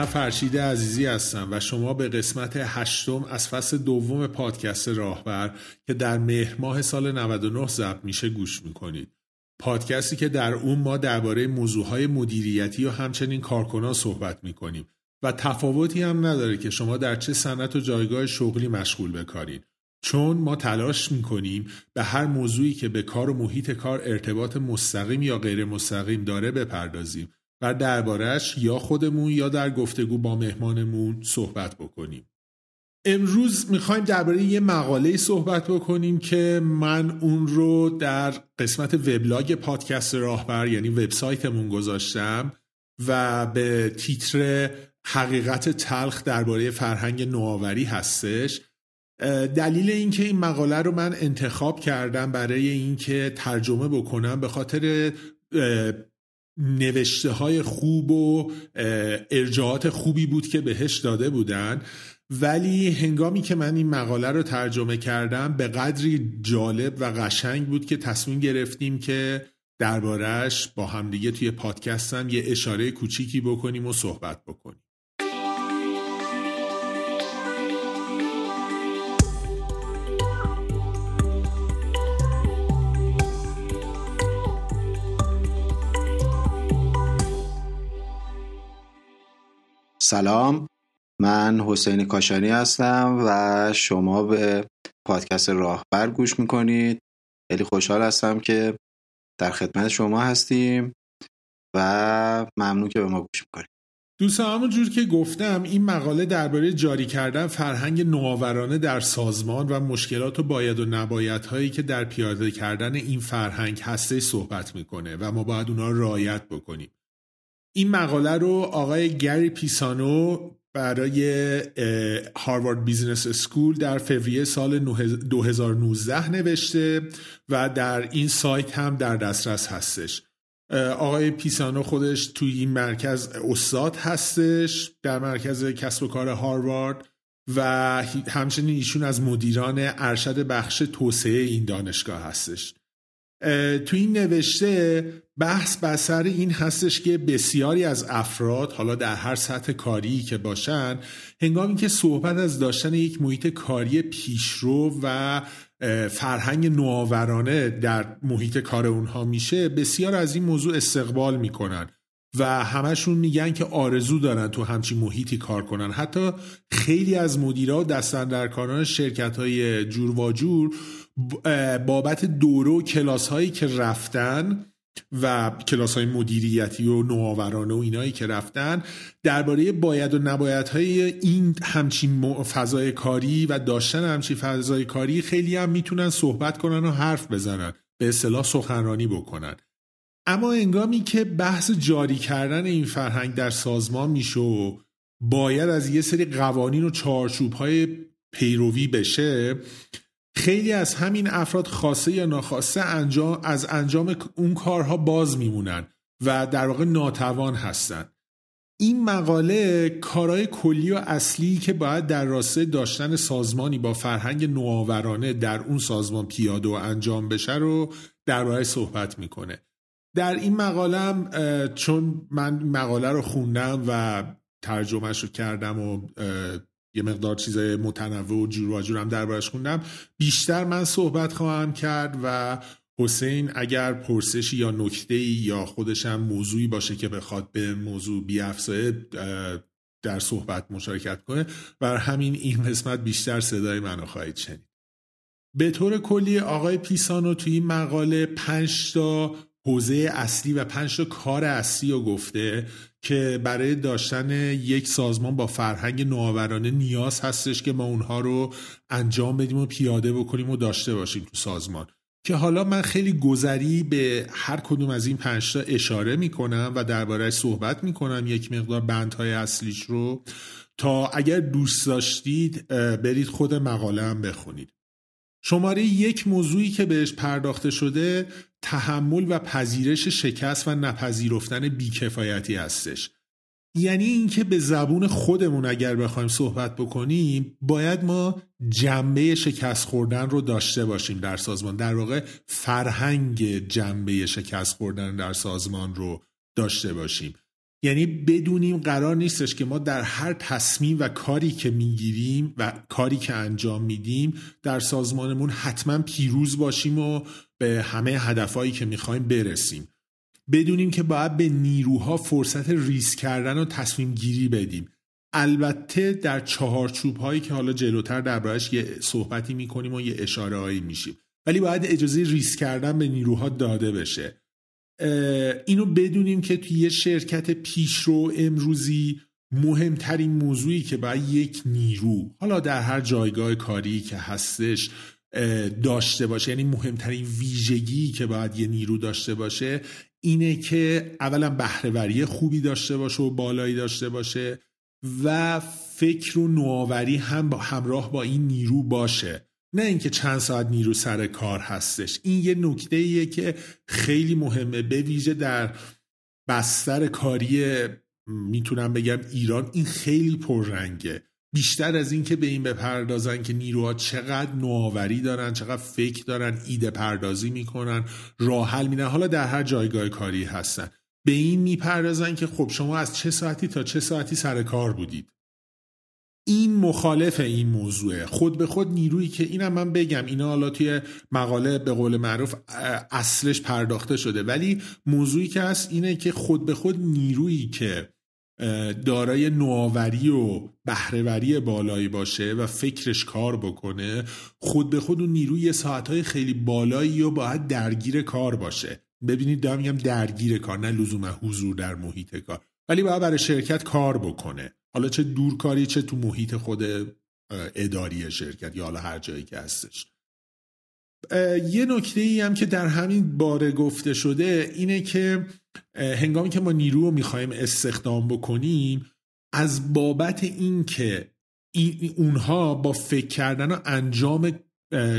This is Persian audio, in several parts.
من فرشید عزیزی هستم و شما به قسمت هشتم از فصل دوم پادکست راهبر که در مهر ماه سال 99 ضبط میشه گوش می‌کنید. پادکستی که در اون ما درباره موضوعهای مدیریتی و همچنین کارکنان صحبت می‌کنیم و تفاوتی هم نداره که شما در چه صنعت و جایگاه شغلی مشغول بکارید. چون ما تلاش می‌کنیم به هر موضوعی که به کار و محیط کار ارتباط مستقیم یا غیر مستقیم داره بپردازیم. و دربارهش یا خودمون یا در گفتگو با مهمانمون صحبت بکنیم. امروز می‌خوایم درباره یه مقاله صحبت بکنیم که من اون رو در قسمت وبلاگ پادکست راهبر یعنی وبسایتمون گذاشتم و به تیتر حقیقت تلخ درباره فرهنگ نوآوری هستش. دلیل اینکه این مقاله رو من انتخاب کردم برای اینکه ترجمه بکنم به خاطر نوشته های خوب و ارجاعات خوبی بود که بهش داده بودن. ولی هنگامی که من این مقاله رو ترجمه کردم به قدری جالب و قشنگ بود که تصمیم گرفتیم که دربارهش با همدیگه توی پادکستم یه اشاره کوچیکی بکنیم و صحبت بکنیم. سلام. من حسین کاشانی هستم و شما به پادکست راهبر گوش می‌کنید. خیلی خوشحال هستم که در خدمت شما هستیم و ممنون که به ما گوش می‌کنید. دوستان همون جور که گفتم این مقاله درباره جاری کردن فرهنگ نوآورانه در سازمان و مشکلات و باید و نباید هایی که در پیاده کردن این فرهنگ هسته صحبت می‌کنه و ما باید اونا رعایت بکنیم. این مقاله رو آقای گری پیسانو برای Harvard Business School در فوریه سال 2019 نوشته و در این سایت هم در دسترس هستش. آقای پیسانو خودش توی این مرکز استاد هستش در مرکز کسب و کار هاروارد و همچنین ایشون از مدیران ارشد بخش توسعه این دانشگاه هستش. تو این نوشته بحث بسر این هستش که بسیاری از افراد حالا در هر سطح کاری که باشن هنگامی که صحبت از داشتن یک محیط کاری پیشرو و فرهنگ نوآورانه در محیط کار اونها میشه بسیار از این موضوع استقبال می‌کنن. و همشون میگن که آرزو دارن تو همچین محیطی کار کنن. حتی خیلی از مدیرا و دستندرکاران شرکت های جور و بابت دوره و کلاس هایی که رفتن و کلاس های مدیریتی و نوآورانه و اینایی که رفتن درباره باید و نباید های این همچین فضای کاری و داشتن همچین فضای کاری خیلی هم می‌تونن صحبت کنن و حرف بزنن. به اصطلاح سخنرانی بکنن. اما انگامی که بحث جاری کردن این فرهنگ در سازمان میشه و باید از یه سری قوانین و چارچوب های پیروی بشه خیلی از همین افراد خاصه یا ناخواسته انجام از انجام اون کارها باز میمونن و در واقع ناتوان هستن. این مقاله کارهای کلی و اصلی که باید در راسته داشتن سازمانی با فرهنگ نوآورانه در اون سازمان پیاده و انجام بشه رو درباره صحبت می‌کنه. در این مقالم چون من مقاله رو خوندم و ترجمهش رو کردم و یه مقدار چیزای متنوع و جور و جور هم دربارش خوندم بیشتر من صحبت خواهم کرد و حسین اگر پرسشی یا نکته یا خودشم موضوعی باشه که بخواد به موضوع بیافزایه در صحبت مشارکت کنه بر همین این قسمت بیشتر صدای منو خواهید شنید. به طور کلی آقای پیسانو توی این مقاله پنج تا حوزه اصلی و پنج تا کار اصلی رو گفته که برای داشتن یک سازمان با فرهنگ نوآورانه نیاز هستش که ما اونها رو انجام بدیم و پیاده بکنیم و داشته باشیم تو سازمان. که حالا من خیلی گذری به هر کدوم از این پنج تا اشاره می‌کنم و دربارهش صحبت می‌کنم یک مقدار بندهای اصلیش رو. تا اگر دوست داشتید برید خود مقاله هم بخونید. شماره یک موضوعی که بهش پرداخته شده تحمل و پذیرش شکست و نپذیرفتن بیکفایتی هستش. یعنی اینکه به زبون خودمون اگر بخوایم صحبت بکنیم باید ما جنبه شکست خوردن رو داشته باشیم در سازمان. در واقع فرهنگ جنبه شکست خوردن در سازمان رو داشته باشیم. یعنی بدونیم قرار نیستش که ما در هر تصمیم و کاری که می‌گیریم و کاری که انجام میدیم در سازمانمون حتما پیروز باشیم و به همه هدفهایی که می‌خوایم برسیم. بدونیم که باید به نیروها فرصت ریسک کردن و تصمیم گیری بدیم. البته در چهارچوب هایی که حالا جلوتر دربارش یه صحبتی می‌کنیم و یه اشاره هایی میشیم. ولی باید اجازه ریسک کردن به نیروها داده بشه. اینو بدونیم که توی یه شرکت پیشرو امروزی مهمترین موضوعی که باید یک نیرو حالا در هر جایگاه کاری که هستش داشته باشه. یعنی مهمترین ویژگی که باید یه نیرو داشته باشه اینه که اولا بهرهوری خوبی داشته باشه و بالایی داشته باشه و فکر و نوآوری هم با همراه با این نیرو باشه. نه اینکه چند ساعت نیرو سر کار هستش. این یه نکته ایه که خیلی مهمه. به ویژه در بستر کاری می‌تونم بگم ایران این خیلی پررنگه. بیشتر از اینکه به این بپردازن که نیروها چقدر نوآوری دارن چقدر فکر دارن ایده پردازی می‌کنن راه حل میدن. حالا در هر جایگاه کاری هستن. به این می‌پردازن که خب شما از چه ساعتی تا چه ساعتی سر کار بودید؟ این مخالف این موضوعه. خود به خود نیرویی که اینم من بگم اینا حالا توی مقاله به قول معروف اصلش پرداخته شده. ولی موضوعی که هست اینه که خود به خود نیرویی که دارای نوآوری و بهرهوری بالایی باشه و فکرش کار بکنه خود به خود اون نیروی ساعتهای خیلی بالایی و باید درگیر کار باشه. ببینید دارم میگم درگیر کار نه لزوما حضور در محیط کار. ولی باید برای شرکت کار بکنه. حالا چه دورکاری چه تو محیط خود اداری شرکت یا حالا هر جایی که هستش. یه نکته ای هم که در همین باره گفته شده اینه که هنگامی که ما نیرو رو می‌خوایم استخدام بکنیم از بابت اینکه این اونها با فکر کردن و انجام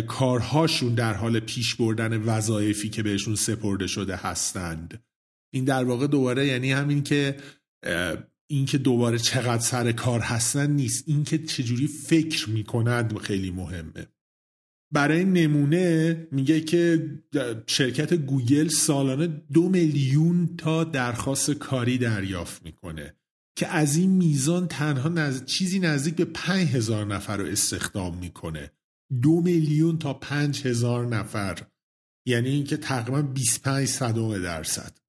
کارهاشون در حال پیش بردن وظایفی که بهشون سپرده شده هستند. این در واقع دوباره یعنی همین که اینکه دوباره چقدر سر کار هستن نیست. اینکه چجوری فکر می‌کنند خیلی مهمه. برای نمونه میگه که شرکت گوگل سالانه دو میلیون تا درخواست کاری دریافت می‌کنه که از این میزان تنها چیزی نزدیک به پنج هزار نفر رو استخدام می‌کنه. دو میلیون تا پنج هزار نفر. یعنی اینکه تقریبا 25 صدم درصد.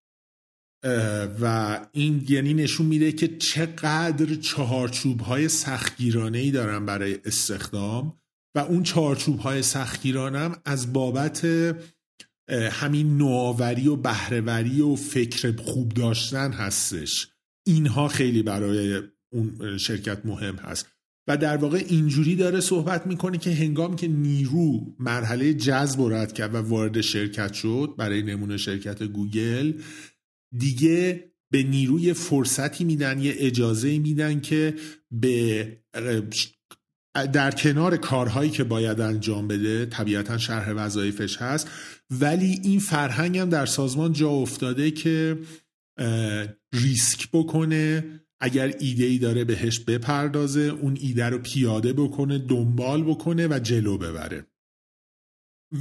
و این یعنی نشون میده که چقدر چهارچوب های سختگیرانه ای دارن برای استخدام و اون چهارچوب های سختگیرانم از بابت همین نوآوری و بهرهوری و فکر خوب داشتن هستش. اینها خیلی برای اون شرکت مهم هست. و در واقع اینجوری داره صحبت می‌کنه که هنگام که نیرو مرحله جذب رد کرد و وارد شرکت شد برای نمونه شرکت گوگل دیگه به نیروی فرصتی میدن یه اجازه میدن که به در کنار کارهایی که باید انجام بده طبیعتا شرح وظایفش هست. ولی این فرهنگ هم در سازمان جا افتاده که ریسک بکنه. اگر ایده ای داره بهش بپردازه اون ایده رو پیاده بکنه دنبال بکنه و جلو ببره.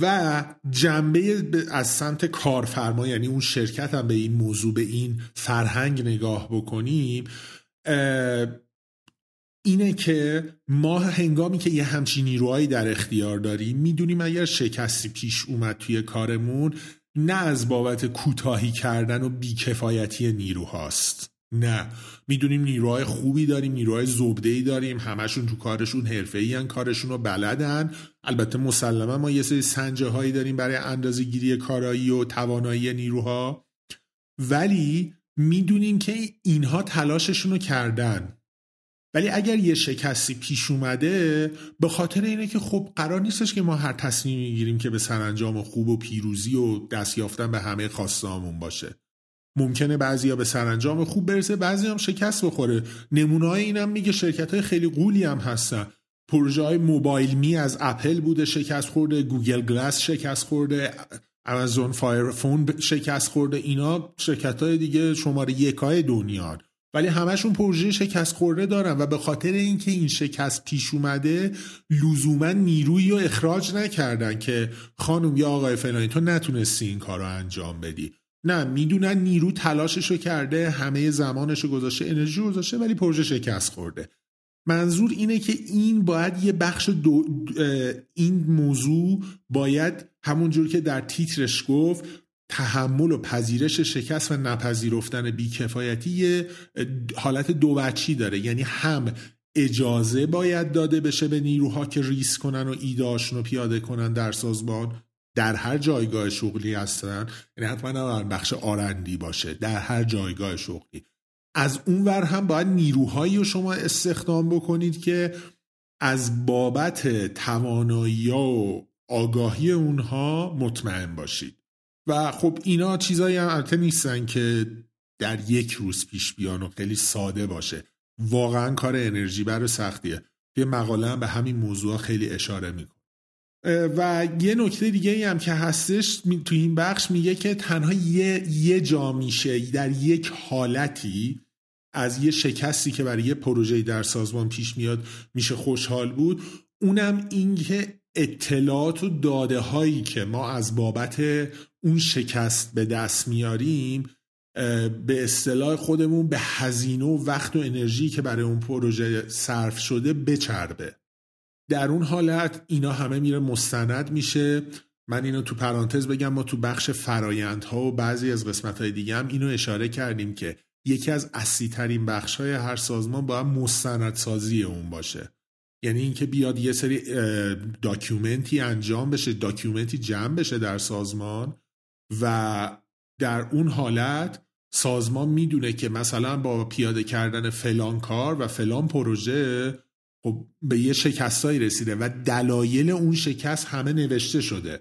و جنبه از سمت کارفرما یعنی اون شرکت هم به این موضوع به این فرهنگ نگاه بکنیم اینه که ما هنگامی که یه همچین نیروهایی در اختیار داریم می‌دونیم اگر شکستی پیش اومد توی کارمون نه از بابت کوتاهی کردن و بیکفایتی نیروهاست. نه. می‌دونیم نیروهای خوبی داریم نیروهای زبده داریم همشون تو کارشون حرفه ای کارشون رو بلدن. البته مسلما ما یه سری سنجه هایی داریم برای اندازه گیری کارایی و توانایی نیروها. ولی می‌دونیم که اینها تلاششون رو کردن. ولی اگر یه شکستی پیش اومده به خاطر اینه که خب قرار نیستش که ما هر تصمیمی می‌گیریم که به سرانجام خوب و پیروزی و دست یافتن به همه خواستهامون باشه. ممکنه بعضیا به سرانجام خوب برسه بعضی هم شکست بخوره. نمونه اینم میگه شرکت های خیلی غولی هم هستن. پروژه های MobileMe از اپل بوده شکست خورده Google Glass شکست خورده امازون فون شکست خورده اینا شرکت های دیگه شماره یکای دنیا ولی همشون پروژه شکست خورده دارن و به خاطر اینکه این شکست پیش اومده لزوما نیرویی رو اخراج نکردن که خانم یا آقای فلانی تو نتونستی این کار رو انجام بدی. نه می‌دونن نیرو تلاششو کرده همه زمانشو گذاشته انرژی گذاشته ولی پروژه شکست خورده. منظور اینه که این باید یه بخش دو این موضوع باید همونجور که در تیترش گفت تحمل و پذیرش شکست و نپذیرفتن بیکفایتی یه حالت دو داره. یعنی هم اجازه باید داده بشه به نیروها که ریس کنن و ایداشون رو پیاده کنن در سازمان در هر جایگاه شغلی هستن یعنی حتما در بخش آرندی باشه در هر جایگاه شغلی. از اون ور هم باید نیروهایی رو شما استخدام بکنید که از بابت توانایی و آگاهی اونها مطمئن باشید. و خب اینا چیزایی هم البته نیستن که در یک روز پیش بیان و خیلی ساده باشه. واقعا کار انرژی بر سختیه. یه مقاله هم به همین موضوع خیلی اشاره می‌کنه و یه نکته دیگه هم که هستش تو این بخش میگه که تنها یه, یه جا میشه در یک حالتی از یه شکستی که برای یه پروژه در سازمان پیش میاد میشه خوشحال بود. اونم این که اطلاعات و داده هایی که ما از بابت اون شکست به دست میاریم به اصطلاح خودمون به هزینه و وقت و انرژی که برای اون پروژه صرف شده بچربه. در اون حالت اینا همه میره مستند میشه. من اینو تو پرانتز بگم ما تو بخش فرایندها و بعضی از قسمت های دیگه هم اینو اشاره کردیم که یکی از اصلی ترین بخش های هر سازمان باید مستندسازی اون باشه. یعنی اینکه بیاد یه سری document ی انجام بشه document ی جمع بشه در سازمان و در اون حالت سازمان می‌دونه که مثلا با پیاده کردن فلان کار و فلان پروژه خب به یه شکستایی رسیده و دلایل اون شکست همه نوشته شده.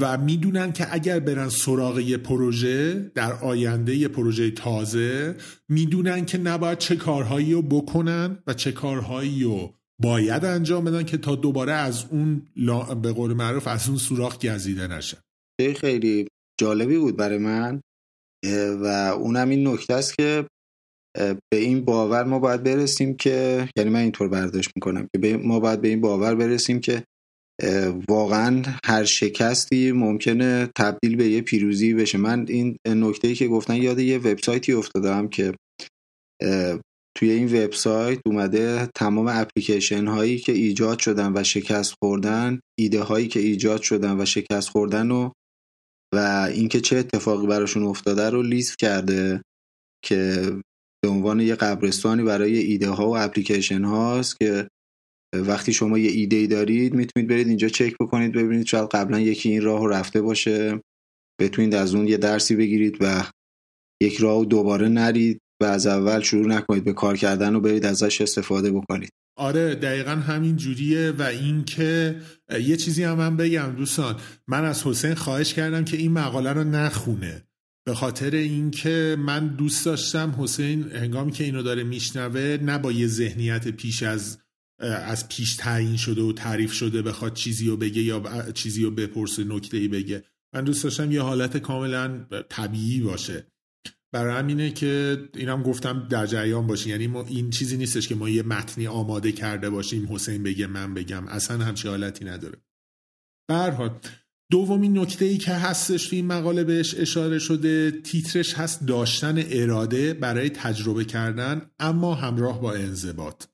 و می‌دونن که اگر برن سراغ یه پروژه در آینده یه پروژه تازه می‌دونن که نباید چه کارهایی رو بکنن و چه کارهایی رو باید انجام بدن که تا دوباره از اون به قول معروف از اون سوراخ گزیده نشه. خیلی جالبی بود برای من. و اونم این نکته است که به این باور ما باید برسیم که یعنی من اینطور برداشت می‌کنم که ما باید به این باور برسیم که واقعا هر شکستی ممکنه تبدیل به یه پیروزی بشه. من این نکته ای که گفتن یاد یه وبسایتی افتادم که توی این وبسایت اومده تمام اپلیکیشن هایی که ایجاد شدن و شکست خوردن ایده هایی که ایجاد شدن و شکست خوردن و و اینکه چه اتفاقی براشون افتاده رو لیست کرده که به عنوان یه قبرستانی برای ایده ها و اپلیکیشن هاست که وقتی شما یه ایده ای دارید می‌تونید برید اینجا چک بکنید ببینید شاید قبلا یکی این راه رفته باشه. بتونید از اون یه درسی بگیرید و یک راه دوباره نرید و از اول شروع نکنید به کار کردن و برید ازش استفاده بکنید. آره دقیقا همین جوریه و اینکه یه چیزی هم من بگم دوستان. من از حسین خواهش کردم که این مقاله رو نخونه. به خاطر اینکه من دوست داشتم حسین هنگامی که اینو داره میشنوه نه با یه ذهنیت پیش از از پیش تعیین شده و تعریف شده بخواد چیزی رو بگه یا چیزی رو بپرسه نکته ای بگه. من دوست داشتم یه حالت کاملا طبیعی باشه. برای همینه که اینم گفتم در جریان باشی. یعنی ما این چیزی نیستش که ما یه متنی آماده کرده باشیم حسین بگه من بگم. اصلا همچی حالتی نداره. برحال دومین نکته ای که هستش توی این مقاله بهش اشاره شده تیترش هست داشتن اراده برای تجربه کردن اما همراه با انضباط.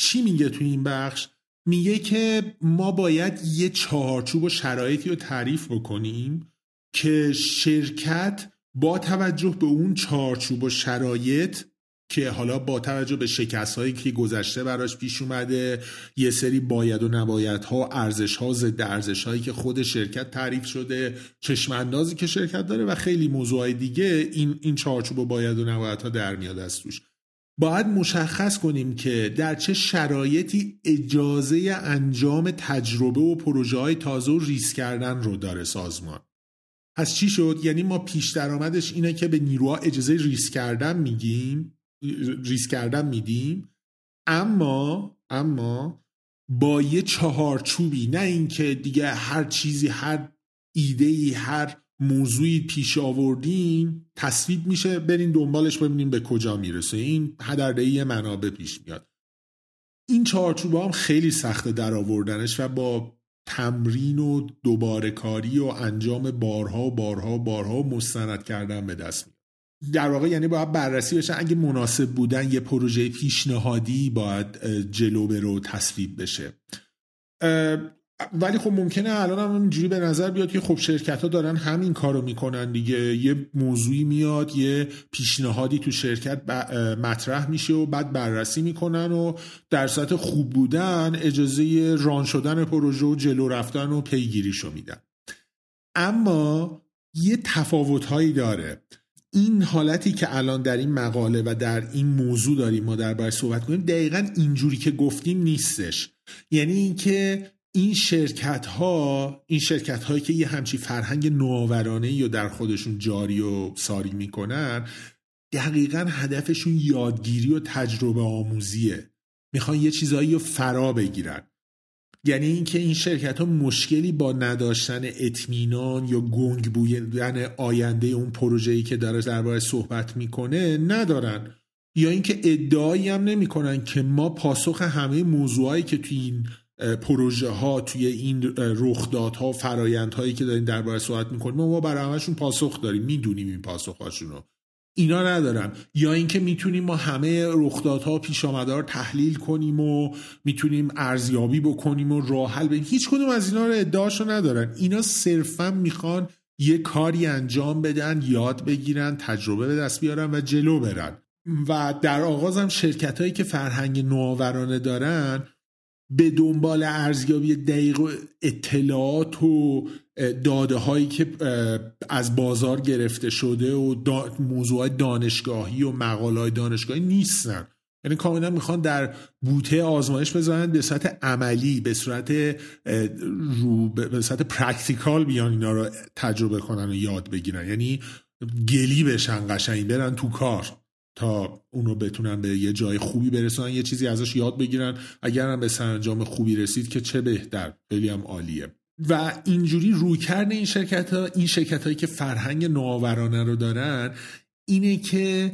چی میگه توی این بخش؟ میگه که ما باید یه چهارچوب و شرایطی رو تعریف بکنیم که شرکت با توجه به اون چارچوب و شرایط که حالا با توجه به شکست هایی که گذشته براش پیش اومده یه سری باید و نباید ها ارزش ها ضد ارزش هایی که خود شرکت تعریف شده چشم اندازی که شرکت داره و خیلی موضوع دیگه این این چارچوب و باید و نباید ها در میاد از توش. باید مشخص کنیم که در چه شرایطی اجازه انجام تجربه و پروژه های تازه و ریسک کردن رو داره سازمان. پس چی شد؟ یعنی ما پیش درآمدش اینه که به نیروها اجازه ریسک کردن میگیم. ریسک کردن میدیم. اما اما با یه چهارچوبی نه اینکه دیگه هر چیزی هر ایده هر موضوعی پیش آوردیم تصویب میشه. برین دنبالش ببینیم به کجا می‌رسه. این هدردهی منابع پیش میاد. این چهارچوب هم خیلی سخت در آوردنش و با تمرین و دوباره کاری و انجام بارها و بارها و بارها مستند کردن به دست میاد. در واقع یعنی باید بررسی بشه. اگه مناسب بودن یه پروژه پیشنهادی باید جلو بره و تصویب بشه. ولی خب ممکنه الان هم اینجوری به نظر بیاد که خب شرکت ها دارن همین کارو می‌کنن دیگه. یه موضوعی میاد یه پیشنهادی تو شرکت مطرح میشه و بعد بررسی می‌کنن و در سطح خوب بودن اجازه ران شدن پروژه و جلو رفتن و پیگیریشو میدن. اما یه تفاوت هایی داره. این حالتی که الان در این مقاله و در این موضوع داریم ما درباره صحبت کنیم دقیقا اینجوری که گفتیم نیستش. یعنی اینکه این شرکت ها این شرکت هایی که یه همچی فرهنگ نوآورانه یا در خودشون جاری و ساری می‌کنن دقیقا هدفشون یادگیری و تجربه آموزیه. می‌خوان یه چیزایی رو فرا بگیرن. یعنی اینکه این شرکت ها مشکلی با نداشتن اطمینان یا گنگ بودن آینده اون پروژه‌ای که داره درباره صحبت می‌کنه ندارن. یا اینکه ادعایی هم نمی‌کنن که ما پاسخ همه موضوعایی که توی این پروژه ها توی این رخدادها فرایندهایی که داریم درباره صحبت می‌کنیم ما برای همشون پاسخ داریم. می‌دونیم این پاسخهاشون رو اینا ندارم یا اینکه می‌تونیم ما همه رخدادها پیش آمده رو تحلیل کنیم و می‌تونیم ارزیابی بکنیم و راه حل بدیم. هیچ کدوم از اینا رو ادعاشو ندارن. اینا صرفا می‌خوان یه کاری انجام بدن یاد بگیرن تجربه به دست بیارن و جلو برن. و در آغازم شرکت هایی که فرهنگ نوآورانه دارن به دنبال ارزیابی دقیق اطلاعات و داده هایی که از بازار گرفته شده و موضوع دانشگاهی و مقاله دانشگاهی نیستن. یعنی کاملا می‌خوان در بوته آزمایش بذارن به صورت عملی به صورت رو به صورت practical بیان اینا رو تجربه کنن و یاد بگیرن. یعنی گلی بشن قشنگ برن تو کار. تا اونو بتونن به یه جای خوبی برسونن یه چیزی ازش یاد بگیرن. اگر هم به سرانجام خوبی رسید که چه بهتر. خیلی هم عالیه. و اینجوری روی کرده این شرکت ها این شرکت هایی که فرهنگ نوآورانه رو دارن اینه که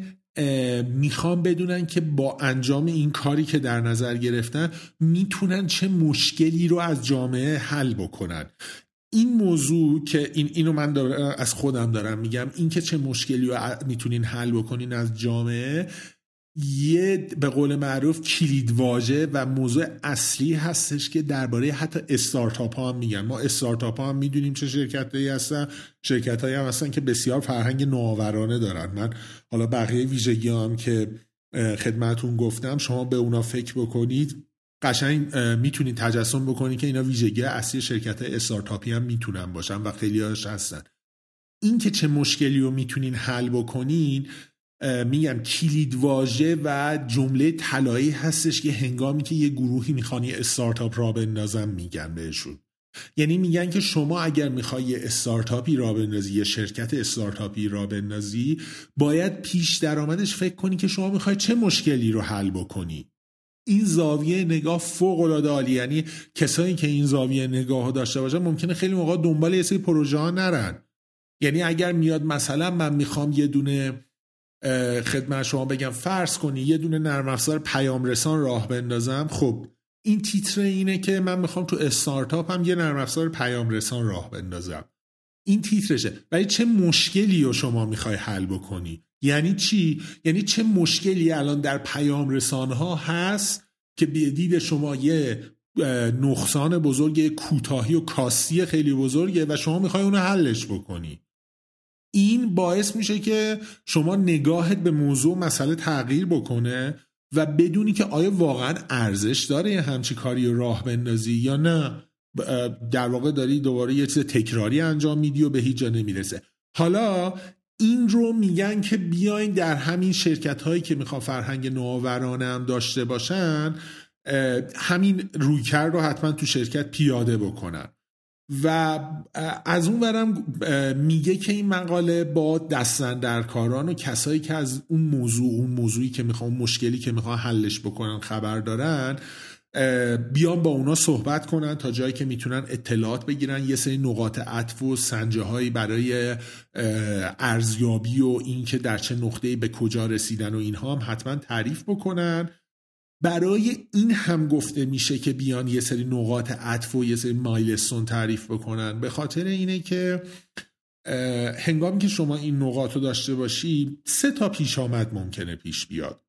می‌خوان بدونن که با انجام این کاری که در نظر گرفتن می‌تونن چه مشکلی رو از جامعه حل بکنن. این موضوع که این اینو من از خودم دارم میگم این که چه مشکلی رو می‌تونین حل بکنین از جامعه یه به قول معروف کلید واژه و موضوع اصلی هستش که درباره حتی استارتاپ ها هم میگن ما استارتاپ ها هم می‌دونیم چه شرکت هایی هستن شرکت هایی هم هستن که بسیار فرهنگ نوآورانه دارن. من حالا بقیه ویژگی هم که خدمتون گفتم شما به اونا فکر بکنید. قشنگ می‌تونید تجسم بکنید که اینا ویژگی اصلی شرکت استارتاپی هم می‌تونن باشن و خیلی هاش هستن. این که چه مشکلی رو می‌تونین حل بکنین میگم کلید واژه و جمله طلایی هستش که هنگامی که یه گروهی می‌خوان یه استارتاپ را بندازن میگن بهشون. یعنی میگن که شما اگر می‌خوای یه استارتاپی را بندازی یه شرکت استارتاپی را بندازی باید پیش درآمدش فکر کنی که شما می‌خوای چه مشکلی رو حل بکنی. این زاویه نگاه فوق العاده عالی. یعنی کسایی که این زاویه نگاه داشته باشن ممکنه خیلی موقع دنبال یه سری پروژه ها نرن. یعنی اگر میاد مثلا من می‌خوام یه دونه خدمت شما بگم فرض کنی یه دونه نرم افزار پیام رسان راه بندازم خب این تیتر اینه که من می‌خوام تو استارتاپ هم یه نرم افزار پیام رسان راه بندازم. این تیترشه. ولی چه مشکلی رو شما می‌خوای حل بکنی؟ یعنی چی؟ یعنی چه مشکلی الان در پیام رسانه ها هست که به دید شما یه نقصان بزرگ کوتاهی و کاستی خیلی بزرگه و شما می‌خوای اونو حلش بکنی. این باعث میشه که شما نگاهت به موضوع مسئله تغییر بکنه و بدونی که آیا واقعا ارزش داره یه همچی کاری راه بندازی یا نه. در واقع داری دوباره یه چیز تکراری انجام میدی و به هیچ جا نمی‌رسه حالا این رو میگن که بیاین در همین شرکت هایی که می‌خوان فرهنگ نوآورانه هم داشته باشن همین رویکرد رو حتما تو شرکت پیاده بکنن. و از اون برم میگه که این مقاله با دستن در کاران و کسایی که از اون موضوع اون موضوعی که می‌خوان مشکلی که می‌خوان حلش بکنن خبر دارن بیان با اونا صحبت کنن تا جایی که می‌تونن اطلاعات بگیرن. یه سری نقاط عطف و سنجه هایی برای ارزیابی و اینکه در چه نقطه‌ای به کجا رسیدن و اینها هم حتما تعریف بکنن. برای این هم گفته میشه که بیان یه سری نقاط عطف و یه سری مایلستون تعریف بکنن. به خاطر اینه که هنگامی که شما این نقاط رو داشته باشی سه تا پیش آمد ممکنه پیش بیاد.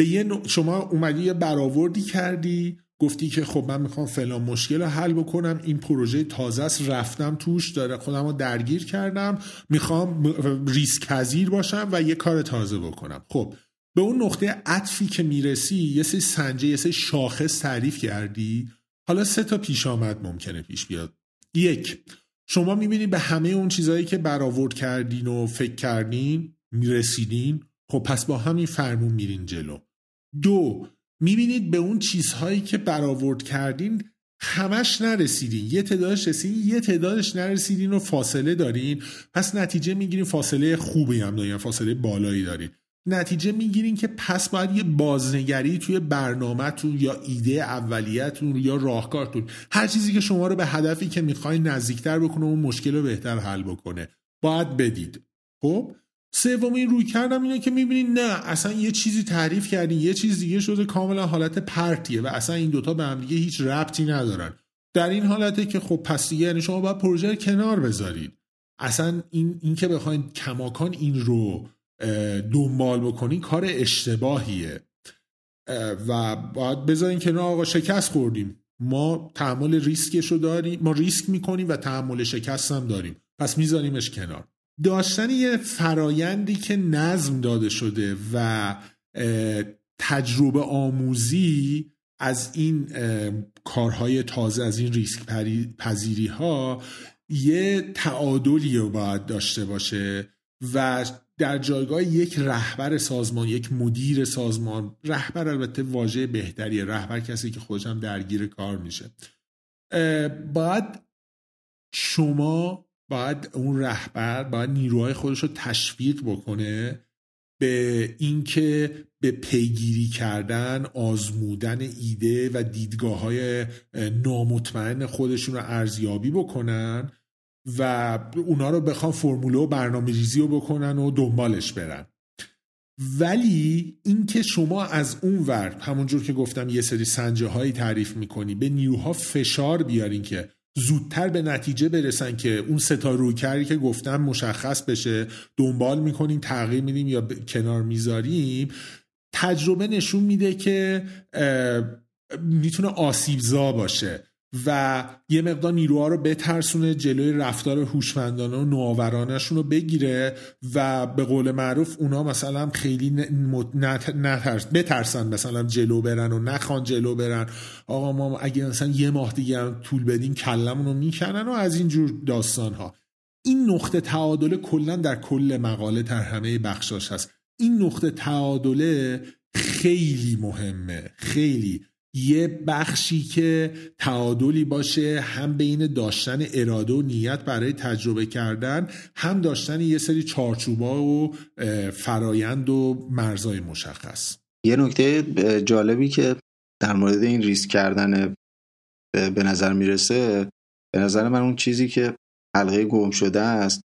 به یه شما اومدی یه برآوردی کردی گفتی که خب من می‌خوام فلان مشکل رو حل بکنم این پروژه تازه است رفتم توش داره خودم رو درگیر کردم می‌خوام ریسک پذیر باشم و یه کار تازه بکنم. خب به اون نقطه عطفی که می‌رسی یه سری سنجه یه سری شاخص تعریف کردی حالا سه تا پیش آمد ممکنه پیش بیاد. یک شما می‌بینید به همه اون چیزهایی که برآورد کردین و فکر کردین می‌رسیدین خب پس با همین فرمون میرین جلو. دو می‌بینید به اون چیزهایی که برآورد کردین همش نرسیدین. یه تعدادش رسیدین یه تعدادش نرسیدین و فاصله دارین. پس نتیجه می‌گیرین فاصله خوبی هم دارین فاصله بالایی دارین. نتیجه می‌گیرین که پس باید یه بازنگری توی برنامهتون یا ایده اولیتون یا راهکارتون هر چیزی که شما رو به هدفی که می‌خواین نزدیکتر بکنه اون مشکل رو بهتر حل بکنه. باید بدید. خب؟ سومین روی کردم اینه که می‌بینین نه اصلا یه چیزی تعریف کردین یه چیز دیگه شده کاملا حالت پرتیه و اصلا این دوتا به هم دیگه هیچ ربطی ندارن. در این حالته که خب پس دیگه یعنی شما باید پروژه کنار بذارید. اصلا این, این که بخواید کماکان این رو دنبال بکنین کار اشتباهیه. و باید بذارین نه آقا شکست خوردیم. ما تحمل ریسکش رو داریم ما ریسک می‌کنیم و تحمل شکست هم داریم. پس میذاریمش کنار. داشتن یه فرایندی که نظم داده شده و تجربه آموزی از این کارهای تازه از این ریسک پذیری ها یه تعادلی رو باید داشته باشه و در جایگاه یک رهبر سازمان یک مدیر سازمان رهبر البته واژه بهتریه رهبر کسی که خودشم درگیر کار میشه. باید شما باید اون رهبر باید نیروهای خودش رو تشویق بکنه به اینکه به پیگیری کردن آزمودن ایده و دیدگاه های نامطمئن خودشون رو ارزیابی بکنن و اونا رو بخوان فرموله و برنامه ریزی رو بکنن و دنبالش برن. ولی اینکه شما از اون ور همونجور که گفتم یه سری سنجه هایی تعریف می‌کنی به نیروها فشار بیارین که زودتر به نتیجه برسن که اون ستا روی کردی که گفتم مشخص بشه دنبال می‌کنیم تغییر میدیم یا کنار می‌ذاریم. تجربه نشون میده که می‌تونه آسیبزا باشه. و یه مقدار نیروها رو بترسونه جلوی رفتار هوشمندانه و نوآورانشون رو بگیره و به قول معروف اونا مثلا خیلی نترس بترسن مثلا جلو برن و نخوان جلو برن. آقا ما اگه مثلا یه ماه دیگه هم طول بدیم کلمون رو می‌کنن و از اینجور داستان ها این نقطه تعادله کلا در کل مقاله در همه بخشاش هست. این نقطه تعادله خیلی مهمه. خیلی. یه بخشی که تعادلی باشه هم بین داشتن اراده و نیت برای تجربه کردن هم داشتن یه سری چارچوبا و فرایند و مرزای مشخص. یه نکته جالبی که در مورد این ریسک کردن به نظر می‌رسه به نظر من اون چیزی که حلقه گم شده است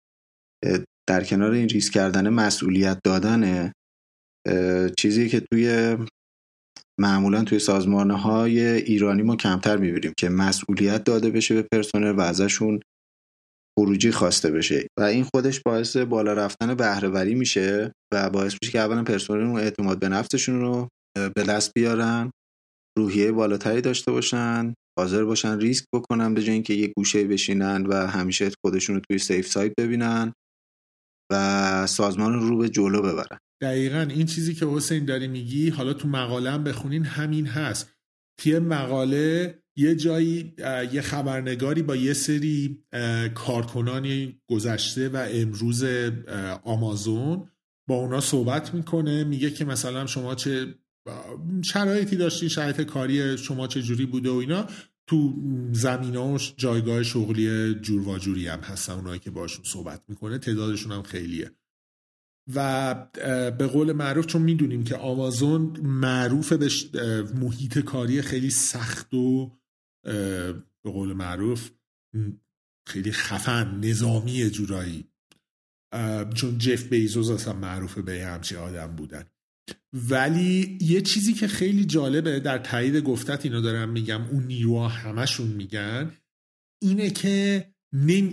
در کنار این ریسک کردن مسئولیت دادنه چیزی که توی معمولا توی سازمان های ایرانی ما کمتر می‌بینیم که مسئولیت داده بشه به پرسنل و ازشون خروجی خواسته بشه. و این خودش باعث بالا رفتن بهرهوری میشه و باعث میشه که اولا پرسنل اون اعتماد به نفسشون رو به دست بیارن روحیه بالاتری داشته باشن حاضر باشن ریسک بکنن به جای اینکه یه گوشه بشینن و همیشه خودشون رو توی سیف سایت ببینن و سازمان رو رو به جلو ببرن. دقیقا این چیزی که حسین داری میگی حالا تو مقاله هم بخونین همین هست. توی مقاله یه جایی یه خبرنگاری با یه سری کارکنانی گذشته و امروز آمازون با اونا صحبت می‌کنه میگه که مثلا شما چه شرایطی داشتین شرایط کاری شما چه جوری بوده و اینا. تو زمین و جایگاه شغلی جور و جوری هم هستن اونایی که باشون صحبت می‌کنه. تعدادشون هم خیلیه. و به قول معروف چون می‌دونیم که آمازون معروف به محیط کاری خیلی سخت و به قول معروف خیلی خفن نظامی جورایی. چون جف بیزوز اصلا معروف به همچی آدم بودن. ولی یه چیزی که خیلی جالبه در تایید گفتت اینو دارم میگم اون نیروها همشون میگن اینه که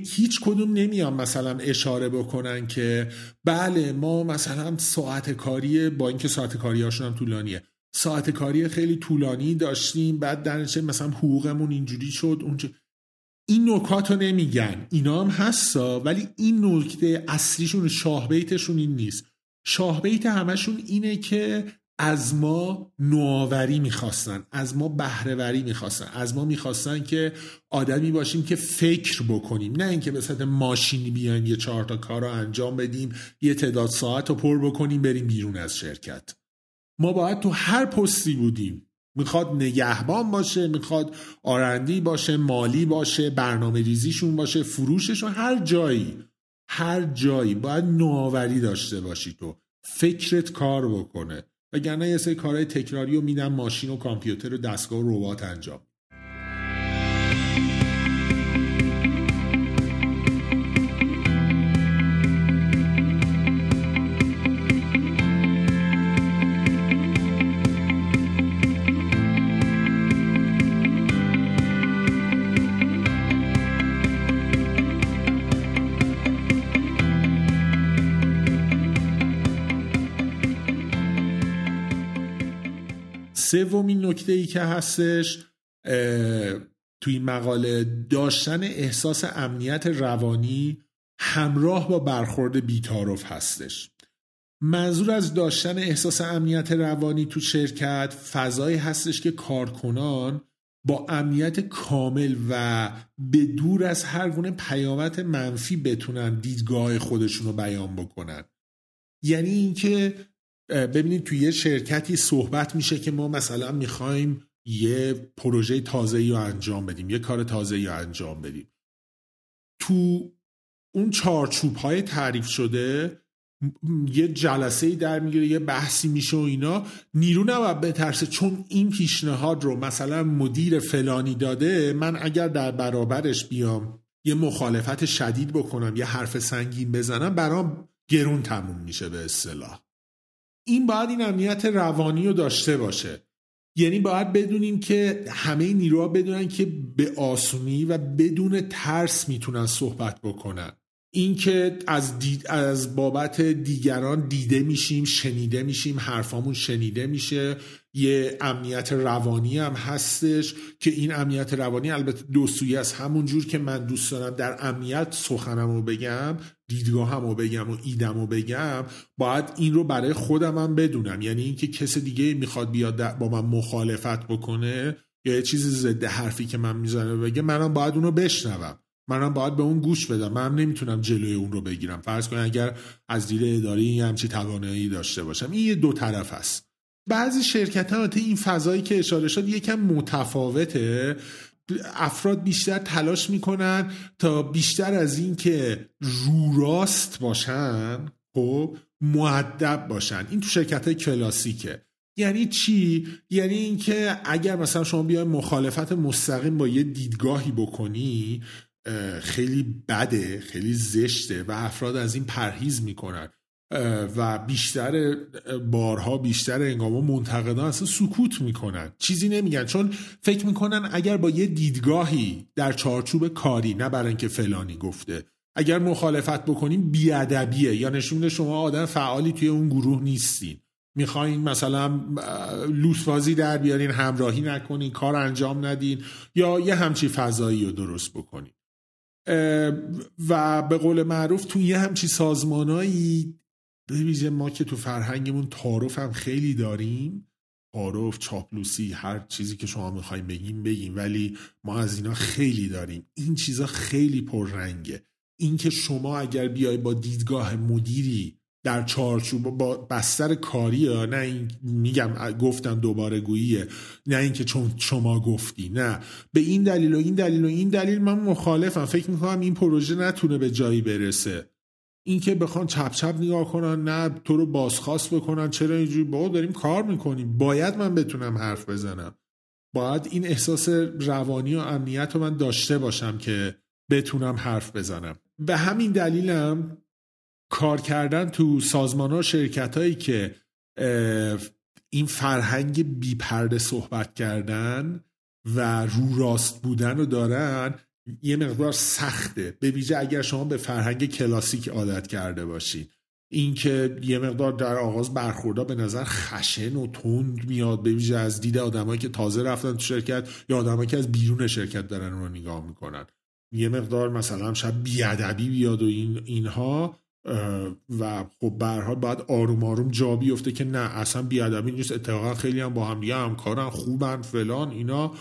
هیچ کدوم نمیان مثلا اشاره بکنن که بله ما مثلا ساعت کاری با اینکه ساعت کاری هاشون هم طولانیه. ساعت کاری خیلی طولانی داشتیم بعد در مثلا حقوقمون اینجوری شد اونجا این نکات رو نمیگن. اینا هم هستا ولی این نکته اصلیشون شاهبیتشون این نیست. شاهبیت همشون اینه که از ما نوآوری می‌خواستن از ما بهرهوری می‌خواستن از ما می‌خواستن که آدمی باشیم که فکر بکنیم. نه اینکه به صورت ماشینی بیایم یه چهار تا کار رو انجام بدیم یه تعداد ساعت رو پر بکنیم بریم بیرون از شرکت. ما باید تو هر پستی بودیم. می‌خواد نگهبان باشه می‌خواد آرندی باشه مالی باشه برنامه ریزیشون باشه فروششون هر جایی هر جایی باید نوآوری داشته باشی تو. فکرت کار بکنه. وگرنه یه سری کارهای تکراری رو میدن ماشین و کامپیوتر و دستگاه و ربات انجام. سومین نکته ای که هستش توی این مقاله داشتن احساس امنیت روانی همراه با برخورد بیتارف هستش. منظور از داشتن احساس امنیت روانی تو شرکت فضایی هستش که کارکنان با امنیت کامل و به دور از هر گونه پیامت منفی بتونن دیدگاه خودشون رو بیان بکنن. یعنی اینکه ببینید توی یه شرکتی صحبت میشه که ما مثلا می‌خوایم یه پروژه تازه رو انجام بدیم یه کار تازه رو انجام بدیم. تو اون چارچوب های تعریف شده یه جلسه ای در می‌گیره یه بحثی میشه و اینا. نیرو نباید بترسه چون این پیشنهاد رو مثلا مدیر فلانی داده من اگر در برابرش بیام یه مخالفت شدید بکنم یه حرف سنگین بزنم برام گرون تموم میشه به اصطلاح. این باید این امنیت روانی رو داشته باشه. یعنی باید بدونیم که همه نیروها بدونن که به آسونی و بدون ترس می‌تونن صحبت بکنن. اینکه از, از بابت دیگران دیده میشیم شنیده میشیم حرفامون شنیده میشه. یه امنیت روانی هم هستش که این امنیت روانی البته دو سویه است همون جور که من دوست دارم در امنیت سخنم رو بگم دیدگاهم رو بگم و ایدم رو بگم باید این رو برای خودم هم بدونم. یعنی اینکه کس دیگه می‌خواد بیاد با من مخالفت بکنه یا یه چیزی ضد حرفی که من می‌زنه بگه منم باید اونو بشنوم. منم باید به اون گوش بدم. من نمی‌تونم جلوی اون رو بگیرم. فرض کنید اگر از دید اداری همچی توانایی داشته باشم. این یه دو طرف است. بعضی شرکت ها این فضایی که اشاره شد یکم متفاوته. افراد بیشتر تلاش می‌کنن تا بیشتر از این که رو راست باشن خب معدب باشن. این تو شرکت های کلاسیکه. یعنی چی؟ یعنی اینکه اگر مثلا شما بیای مخالفت مستقیم با یه دیدگاهی بکنی خیلی بده خیلی زشته و افراد از این پرهیز می‌کنن. و بیشتر بارها بیشتر انگاما منتقدان اصلا سکوت می‌کنن. چیزی نمیگن چون فکر می‌کنن اگر با یه دیدگاهی در چارچوب کاری نه برای اینکه فلانی گفته. اگر مخالفت بکنیم بیادبیه. یا نشون شما آدم فعالی توی اون گروه نیستین. می‌خواین مثلا لوسبازی در بیارین همراهی نکنین کار انجام ندین یا یه همچی فضایی رو درست بکنین. و به قول معروف تو یه همچی سازمانایی به ما که تو فرهنگمون تعارف هم خیلی داریم. تعارف چاپلوسی هر چیزی که شما می‌خوایم بگیم بگیم. ولی ما از اینا خیلی داریم. این چیزا خیلی پررنگه. اینکه شما اگر بیای با دیدگاه مدیری در چارچوب با بستر کاری ها نه این میگم گفتم دوباره گوییه. نه اینکه چون شما گفتی نه. به این دلیل و این دلیل و این دلیل من مخالفم. فکر می‌کنم این پروژه نتونه به جایی برسه. اینکه بخوان چپ چپ نگاه کنن نه تو رو بازخواست بکنن چرا اینجوری؟ با داریم کار می‌کنیم. باید من بتونم حرف بزنم. باید این احساس روانی و امنیت رو من داشته باشم که بتونم حرف بزنم. به همین دلیلم کار کردن تو سازمان ها شرکت هایی که این فرهنگ بیپرده صحبت کردن و رو راست بودن رو دارن یه مقدار سخته. به ویژه اگر شما به فرهنگ کلاسیک عادت کرده باشید اینکه یه مقدار در آغاز برخوردا به نظر خشن و تند میاد. به ویژه از دید آدمایی که تازه رفتن تو شرکت یا آدمایی که از بیرون شرکت دارن رو نگاه می‌کنن. یه مقدار مثلا شاید بیادبی بیاد و این اینها و خب برها باید آروم آروم جا بیفته که نه اصلا بیادبی نیست. اتفاقا خیلی هم با هم دیگه همکارن خوبن فلان اینا.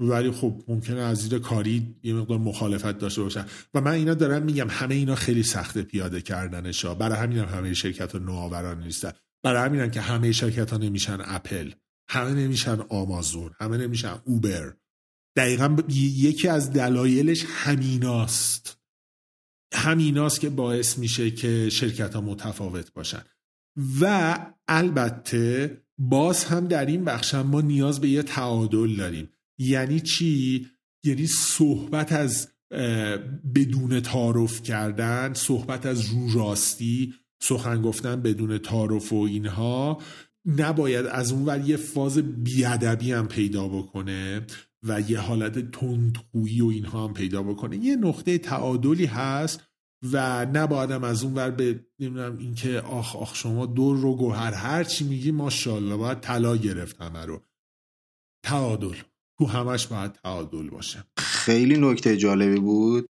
ولی خب ممکنه از زیر کاری یه مقدار مخالفت داشته باشن و من اینا دارم میگم همه اینا خیلی سخت پیاده کردنشا برای همین هم همه شرکت ها نوآوران نیستن. برای همین هم که همه شرکت ها نمیشن اپل. همه نمیشن آمازون. همه نمیشن اوبر. دقیقا یکی از دلایلش همیناست. همیناست که باعث میشه که شرکت ها متفاوت باشن. و البته باز هم در این بخش ما نیاز به یه تعادل داریم. یعنی چی؟ یعنی صحبت از بدون تعارف کردن صحبت از رو راستی سخن گفتن بدون تعارف و اینها. نباید از اون ور یه فاز بیادبی هم پیدا بکنه و یه حالت تندخویی و اینها هم پیدا بکنه. یه نقطه تعادلی هست و نبایدم از اون ور به نمی‌دونم اینکه آخ آخ شما دور رو گوهر هر چی میگی ماشاءالله باید طلا گرفت همه رو تعادل. تو همش باید تعادل باشه. خیلی نکته جالبی بود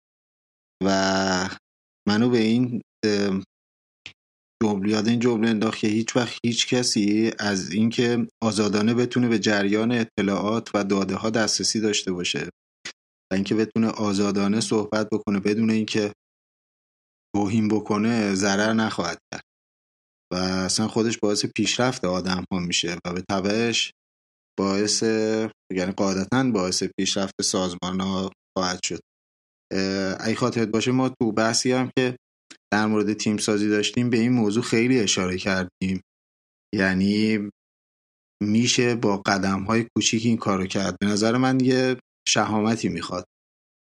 و منو به این جمله یاد این جمله انداخت که هیچ وقت هیچ کسی از اینکه آزادانه بتونه به جریان اطلاعات و داده ها دسترسی داشته باشه و اینکه بتونه آزادانه صحبت بکنه بدون اینکه توهین بکنه ضرر نخواهد کرد. و اصلا خودش باعث پیشرفت آدم ها میشه و به طبعش باعث یعنی قاعدتا باعث پیشرفت سازمان ها خواهد شد. ای خاطرت باشه ما تو بحثی هم که در مورد تیم سازی داشتیم به این موضوع خیلی اشاره کردیم. یعنی میشه با قدم های کوچیک این کارو کرد. به نظر من یه شهامتی می‌خواد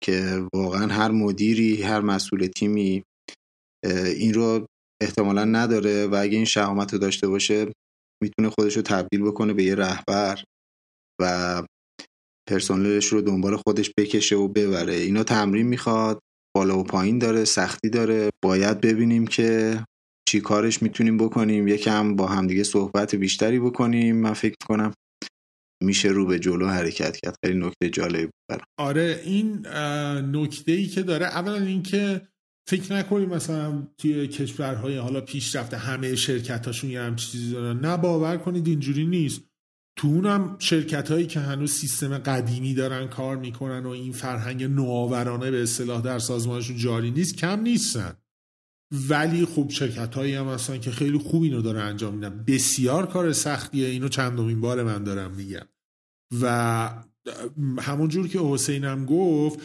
که واقعا هر مدیری هر مسئول تیمی این رو احتمالا نداره و اگه این شهامت رو داشته باشه می‌تونه خودش رو تبدیل بکنه به یه رهبر. و پرسنلش رو دنبال خودش بکشه و ببره. اینا تمرین می‌خواد بالا و پایین داره سختی داره. باید ببینیم که چی کارش می‌تونیم بکنیم. یکم با همدیگه صحبت بیشتری بکنیم من فکر کنم میشه رو به جلو حرکت کرد. خیلی نکته جالبی بود آره این نکته ای که داره اولا اینکه فکر نکنیم مثلا توی کشورهای حالا پیشرفته همه شرکت هاشون یه هم چیزی دارن. نه باور کنید اینجوری نیست. تو اونم شرکت هایی که هنوز سیستم قدیمی دارن کار می‌کنن و این فرهنگ نوآورانه به اصطلاح در سازمانشون جاری نیست کم نیستن. ولی خب شرکت هایی هم هستن که خیلی خوب اینو داره انجام میدن. بسیار کار سختیه اینو چندمین بار من دارم میگم. و همون جور که حسینم گفت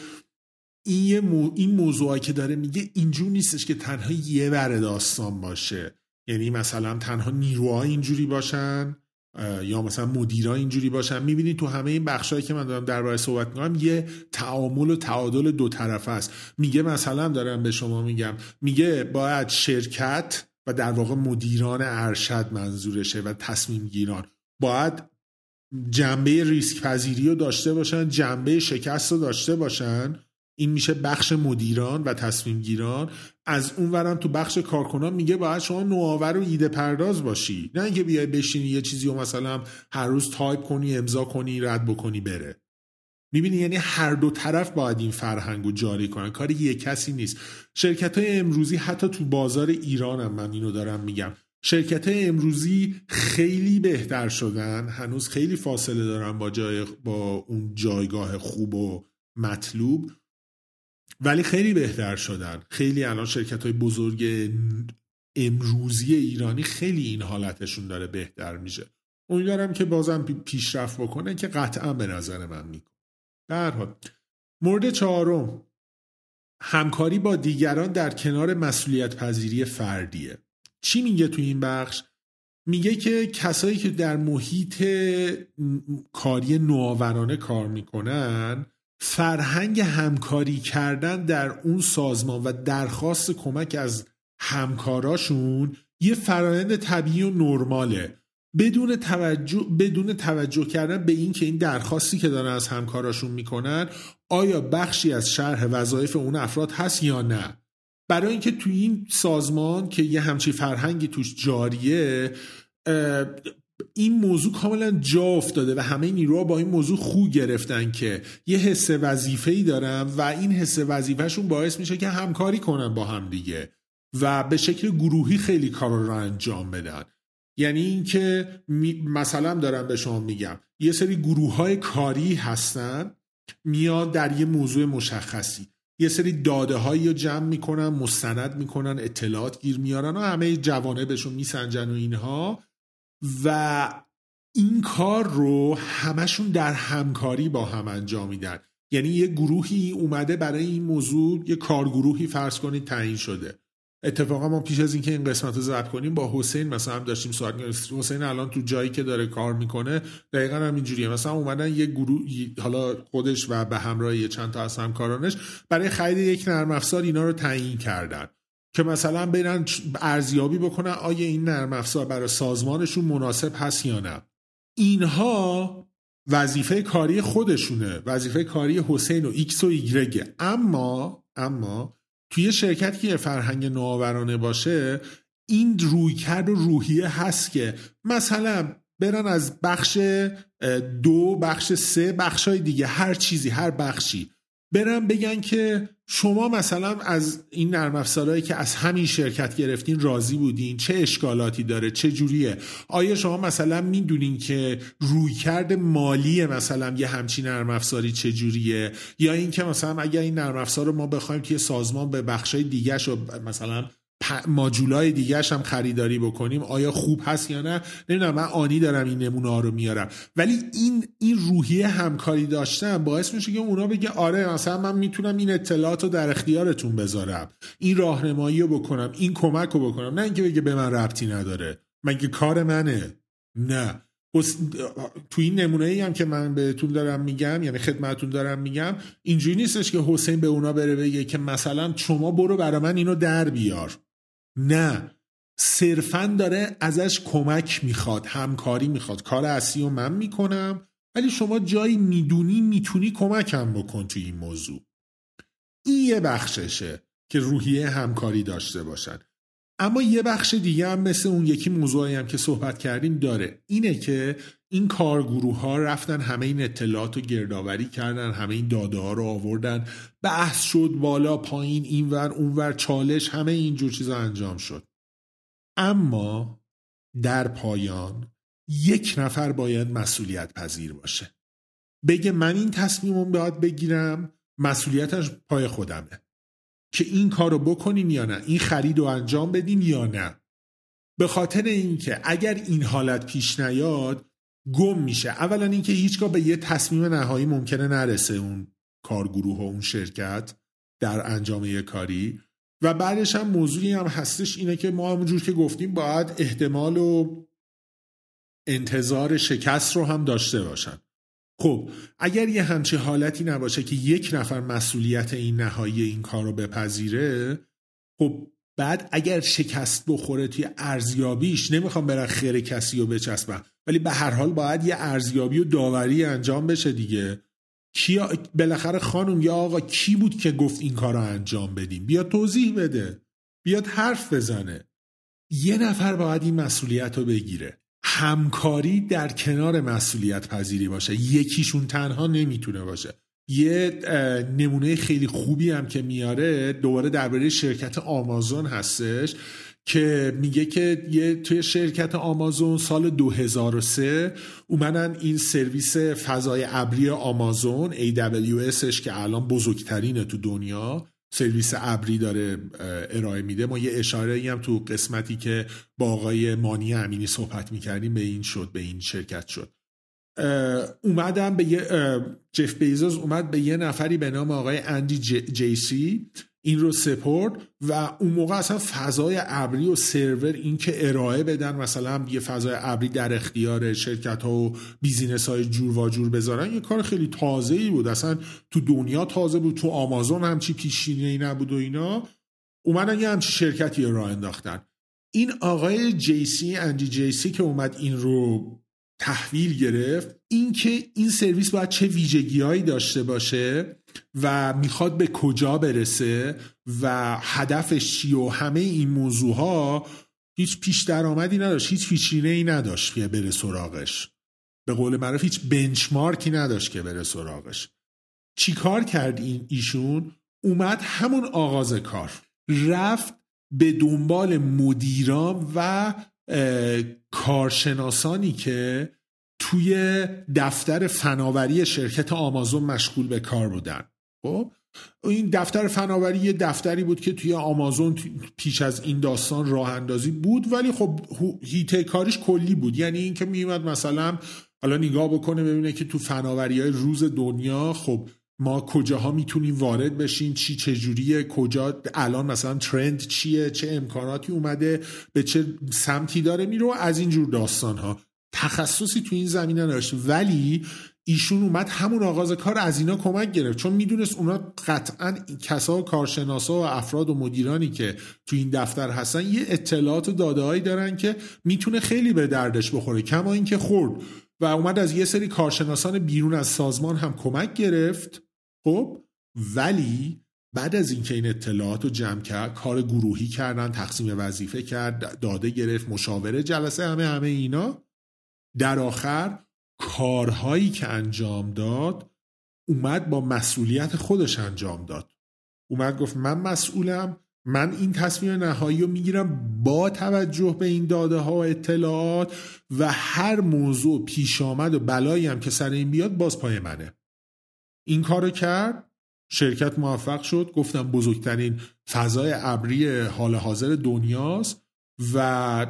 این, مو... این موضوعی که داره میگه اینجور نیستش که تنها یه ور داستان باشه. یعنی مثلا تنها نیروها اینجوری باشن. یا مثلا مدیرا اینجوری باشن. می‌بینید تو همه این بخشایی که من دارم درباره صحبت می‌کنم یه تعامل و تعادل دو طرفه است. میگه مثلا دارم به شما میگم میگه باید شرکت و در واقع مدیران ارشد منظورشه و تصمیم گیران باید جنبه ریسک پذیری رو داشته باشن جنبه شکست رو داشته باشن. این میشه بخش مدیران و تصمیم گیران از اون ورم تو بخش کارکنان میگه باید شما نوآور و ایده پرداز باشی. نه اینکه بیای بشینی یه چیزی و مثلا هر روز تایپ کنی امضا کنی رد بکنی بره. می‌بینی یعنی هر دو طرف باید این فرهنگ رو جاری کنن. کار یه کسی نیست. شرکت های امروزی حتی تو بازار ایران هم من اینو دارم میگم. شرکت های امروزی خیلی بهتر شدن. هنوز خیلی فاصله دارن با, جای با اون جایگاه خوب و مطلوب. ولی خیلی بهتر شدن. خیلی الان شرکت های بزرگ امروزی ایرانی خیلی این حالتشون داره بهتر میشه. امیدوارم که بازم پیشرفت بکنه که قطعا به نظر من می‌کنه. در حال مورد چهارم همکاری با دیگران در کنار مسئولیت پذیری فردیه. چی میگه تو این بخش؟ میگه که کسایی که در محیط کاری نوآورانه کار می‌کنن فرهنگ همکاری کردن در اون سازمان و درخواست کمک از همکاراشون یه فرایند طبیعی و نرماله. بدون توجه بدون توجه کردن به این که این درخواستی که دارن از همکاراشون می‌کنن آیا بخشی از شرح وظایف اون افراد هست یا نه؟ برای اینکه تو این سازمان که یه همچی فرهنگی توش جاریه این موضوع کاملا جا افتاده و همه نیروها با این موضوع خو گرفتن که یه حس وظیفه ای دارن و این حس وظیفهشون باعث میشه که همکاری کنن با هم دیگه و به شکل گروهی خیلی کار رو انجام بدن. یعنی اینکه مثلا دارم به شما میگم یه سری گروه های کاری هستن میاد در یه موضوع مشخصی. یه سری داده هایی رو جمع می‌کنن مستند می‌کنن اطلاعات گیر میارن و همه جوانبشون میسنجن و اینها. و این کار رو همشون در همکاری با هم انجام میدن. یعنی یه گروهی اومده برای این موضوع یه کارگروهی فرض کنید تعیین شده. اتفاقا ما پیش از اینکه این قسمت رو ضبط کنیم با حسین مثلا هم داشتیم صحبت حسین الان تو جایی که داره کار می‌کنه دقیقا هم اینجوریه. مثلا اومدن یه گروه حالا خودش و به همراه یه چند تا از همکارانش برای خرید یک نرم افزار اینا رو تعیین کردن. که مثلا برن ارزیابی بکنن آیا این نرم افزار برای سازمانشون مناسب هست یا نه. اینها وظیفه کاری خودشونه وظیفه کاری حسین و ایکس و ایگرگه. اما اما توی شرکتی که فرهنگ نوآورانه باشه این رویکرد و روحیه هست که مثلا برن از بخش دو بخش سه بخش های دیگه هر چیزی هر بخشی. برن بگن که شما مثلا از این نرم افزارهایی که از همین شرکت گرفتین راضی بودین؟ چه اشکالاتی داره؟ چه جوریه؟ آیا شما مثلا می‌دونین که رویکرد مالی مثلا یه همچین نرم افزاری چه جوریه؟ یا اینکه مثلا اگر این نرم افزار رو ما بخوایم که سازمان به بخشای دیگه شو مثلا ماجولای دیگه هم خریداری بکنیم آیا خوب هست یا نه؟ نمی‌دونم من آنی دارم این نمونه ها رو میارم. ولی این این روحیه همکاری داشتن باعث میشه که اونا بگه آره مثلا من می‌تونم این اطلاعات رو در اختیارتون بذارم. این راهنمایی رو بکنم این کمک رو بکنم. نه اینکه بگه به من ربطی نداره. مگه کار منه؟ نه. تو این نمونه ای هم که من بهتون دارم میگم یعنی خدمتتون دارم میگم اینجوری نیستش که حسین به اونا بره بگه که مثلا شما برو برا من اینو در بیار. نه. صرفا داره ازش کمک می‌خواد همکاری می‌خواد. کار اصلی رو من می‌کنم ولی شما جایی می‌دونی می‌تونی کمکم بکن تو این موضوع. این یه بخششه که روحیه همکاری داشته باشن. اما یه بخش دیگه هم مثل اون یکی موضوعی هم که صحبت کردیم داره. اینه که این کارگروه ها رفتن همه این اطلاعات رو گردآوری کردن همه این داده ها رو آوردن. بحث شد بالا پایین اینور اونور چالش همه اینجور چیزا انجام شد. اما در پایان یک نفر باید مسئولیت پذیر باشه. بگه من این تصمیم رو باید بگیرم مسئولیتش پای خودمه. که این کار رو بکنیم یا نه این خرید رو انجام بدیم یا نه. به خاطر اینکه اگر این حالت پیش نیاد گم میشه. اولا اینکه هیچگاه به یه تصمیم نهایی ممکنه نرسه اون کارگروه و اون شرکت در انجام یه کاری. و بعدش هم موضوعی هم هستش اینه که ما همونجور که گفتیم باید احتمال و انتظار شکست رو هم داشته باشن. خب اگر یه همچی حالتی نباشه که یک نفر مسئولیت این نهایی این کار رو بپذیره خب بعد اگر شکست بخوره توی ارزیابیش نمی‌خوام برن خیر کسی رو بچسبن ولی به هر حال باید یه ارزیابی و داوری انجام بشه دیگه. کی بالاخره خانم یا آقا کی بود که گفت این کار رو انجام بدیم؟ بیاد توضیح بده. بیاد حرف بزنه. یه نفر باید این مسئولیت رو بگیره. همکاری در کنار مسئولیت پذیری باشه. یکیشون تنها نمی‌تونه باشه. یه نمونه خیلی خوبی هم که میاره دوباره درباره شرکت آمازون هستش که میگه که یه توی شرکت آمازون سال 2003 اومدن این سرویس فضای ابری آمازون AWSش که الان بزرگترینه تو دنیا سرویس ابری داره ارائه میده. ما یه اشاره هم تو قسمتی که با آقای مانی امینی صحبت می‌کردیم به این شد به این شرکت شد. اومدم به یه جف بزوس اومد به یه نفری به نام آقای اندی جیسی. این رو support و اون موقع اصلا فضای ابری و سرور این که ارائه بدن مثلا یه فضای ابری در اختیار شرکت ها و business های جور و جور بذارن یه کار خیلی تازه ای بود. اصلا تو دنیا تازه بود تو آمازون همچی پیشینه ای نبود و اینا. اومدن یه همچی شرکتی راه انداختن. این آقای جیسی اندی جیسی که اومد این رو تحویل گرفت اینکه این سرویس باید چه ویژگیهایی داشته باشه و می‌خواد به کجا برسه و هدفش چی و همه این موضوع ها هیچ پیش درآمدی نداشت هیچ فیچینه ای نداشت که بره سراغش. به قول معروف هیچ بنچمارکی نداشت که بره سراغش. چیکار کرد این ایشون؟ اومد همون آغاز کار. رفت به دنبال مدیران و کارشناسانی که توی دفتر فناوری شرکت آمازون مشغول به کار بودن. خب؟ این دفتر فناوری یه دفتری بود که توی آمازون پیش از این داستان راه اندازی بود ولی خب هیته کارش کلی بود. یعنی اینکه میومد مثلا حالا نگاه بکنه ببینه که تو فناوری های روز دنیا خب ما کجاها می‌تونیم وارد بشیم چی چجوریه کجا الان مثلا ترند چیه چه امکاناتی اومده به چه سمتی داره میرو از اینجور داستان ها تخصصی تو این زمینه نداشت. ولی ایشون اومد همون آغاز کار از اینا کمک گرفت. چون می‌دونست اونا قطعا کسا و کارشناسا و افراد و مدیرانی که تو این دفتر هستن یه اطلاعات و داده دارن که می‌تونه خیلی به دردش بخوره. کما اینکه خورد و اومد از یه سری کارشناسان بیرون از سازمان هم کمک گرفت. خب ولی بعد از اینکه این اطلاعات رو جمع کرد کار گروهی کردن تقسیم وظیفه کرد داده گرفت مشاوره جلسه همه همه اینا. در آخر کارهایی که انجام داد اومد با مسئولیت خودش انجام داد. اومد گفت من مسئولم من این تصمیم نهایی رو می‌گیرم با توجه به این داده ها و اطلاعات و هر موضوع پیش آمد و بلایی هم که سر این بیاد باز پای منه. این کارو کرد شرکت موفق شد گفتم بزرگترین فضای ابری حال حاضر دنیاست. و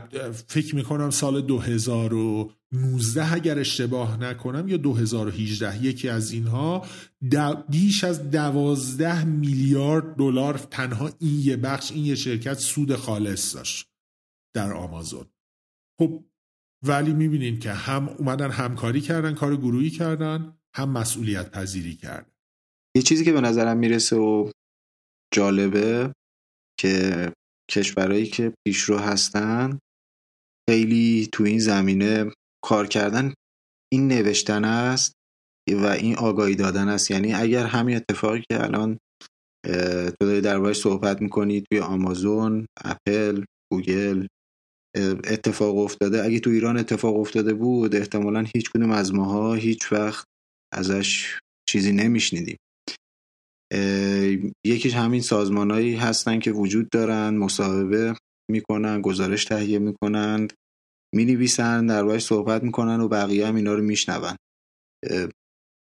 فکر می‌کنم سال 2019 اگر اشتباه نکنم یا 2018 یکی از اینها بیش از دوازده میلیارد دلار تنها این یه بخش این یه شرکت سود خالص داشت در آمازون. خب ولی می‌بینین که هم اومدن همکاری کردن کار گروهی کردن هم مسئولیت پذیری کرد یه چیزی که به نظرم می‌رسه و جالبه که کشورهایی که پیشرو هستن خیلی تو این زمینه کار کردن این نوشتن است و این آگاهی دادن است. یعنی اگر همین اتفاقی که الان تو داری صحبت می‌کنی توی آمازون اپل گوگل اتفاق افتاده. اگه تو ایران اتفاق افتاده بود احتمالا هیچ کدوم از ماها هیچ وقت ازش چیزی نمیشنیدیم. یکیش همین سازمانهایی هستن که وجود دارن مصاحبه می‌کنن گزارش تهیه می‌کنند می‌نویسن در صحبت می‌کنن و بقیه هم اینا رو میشنون.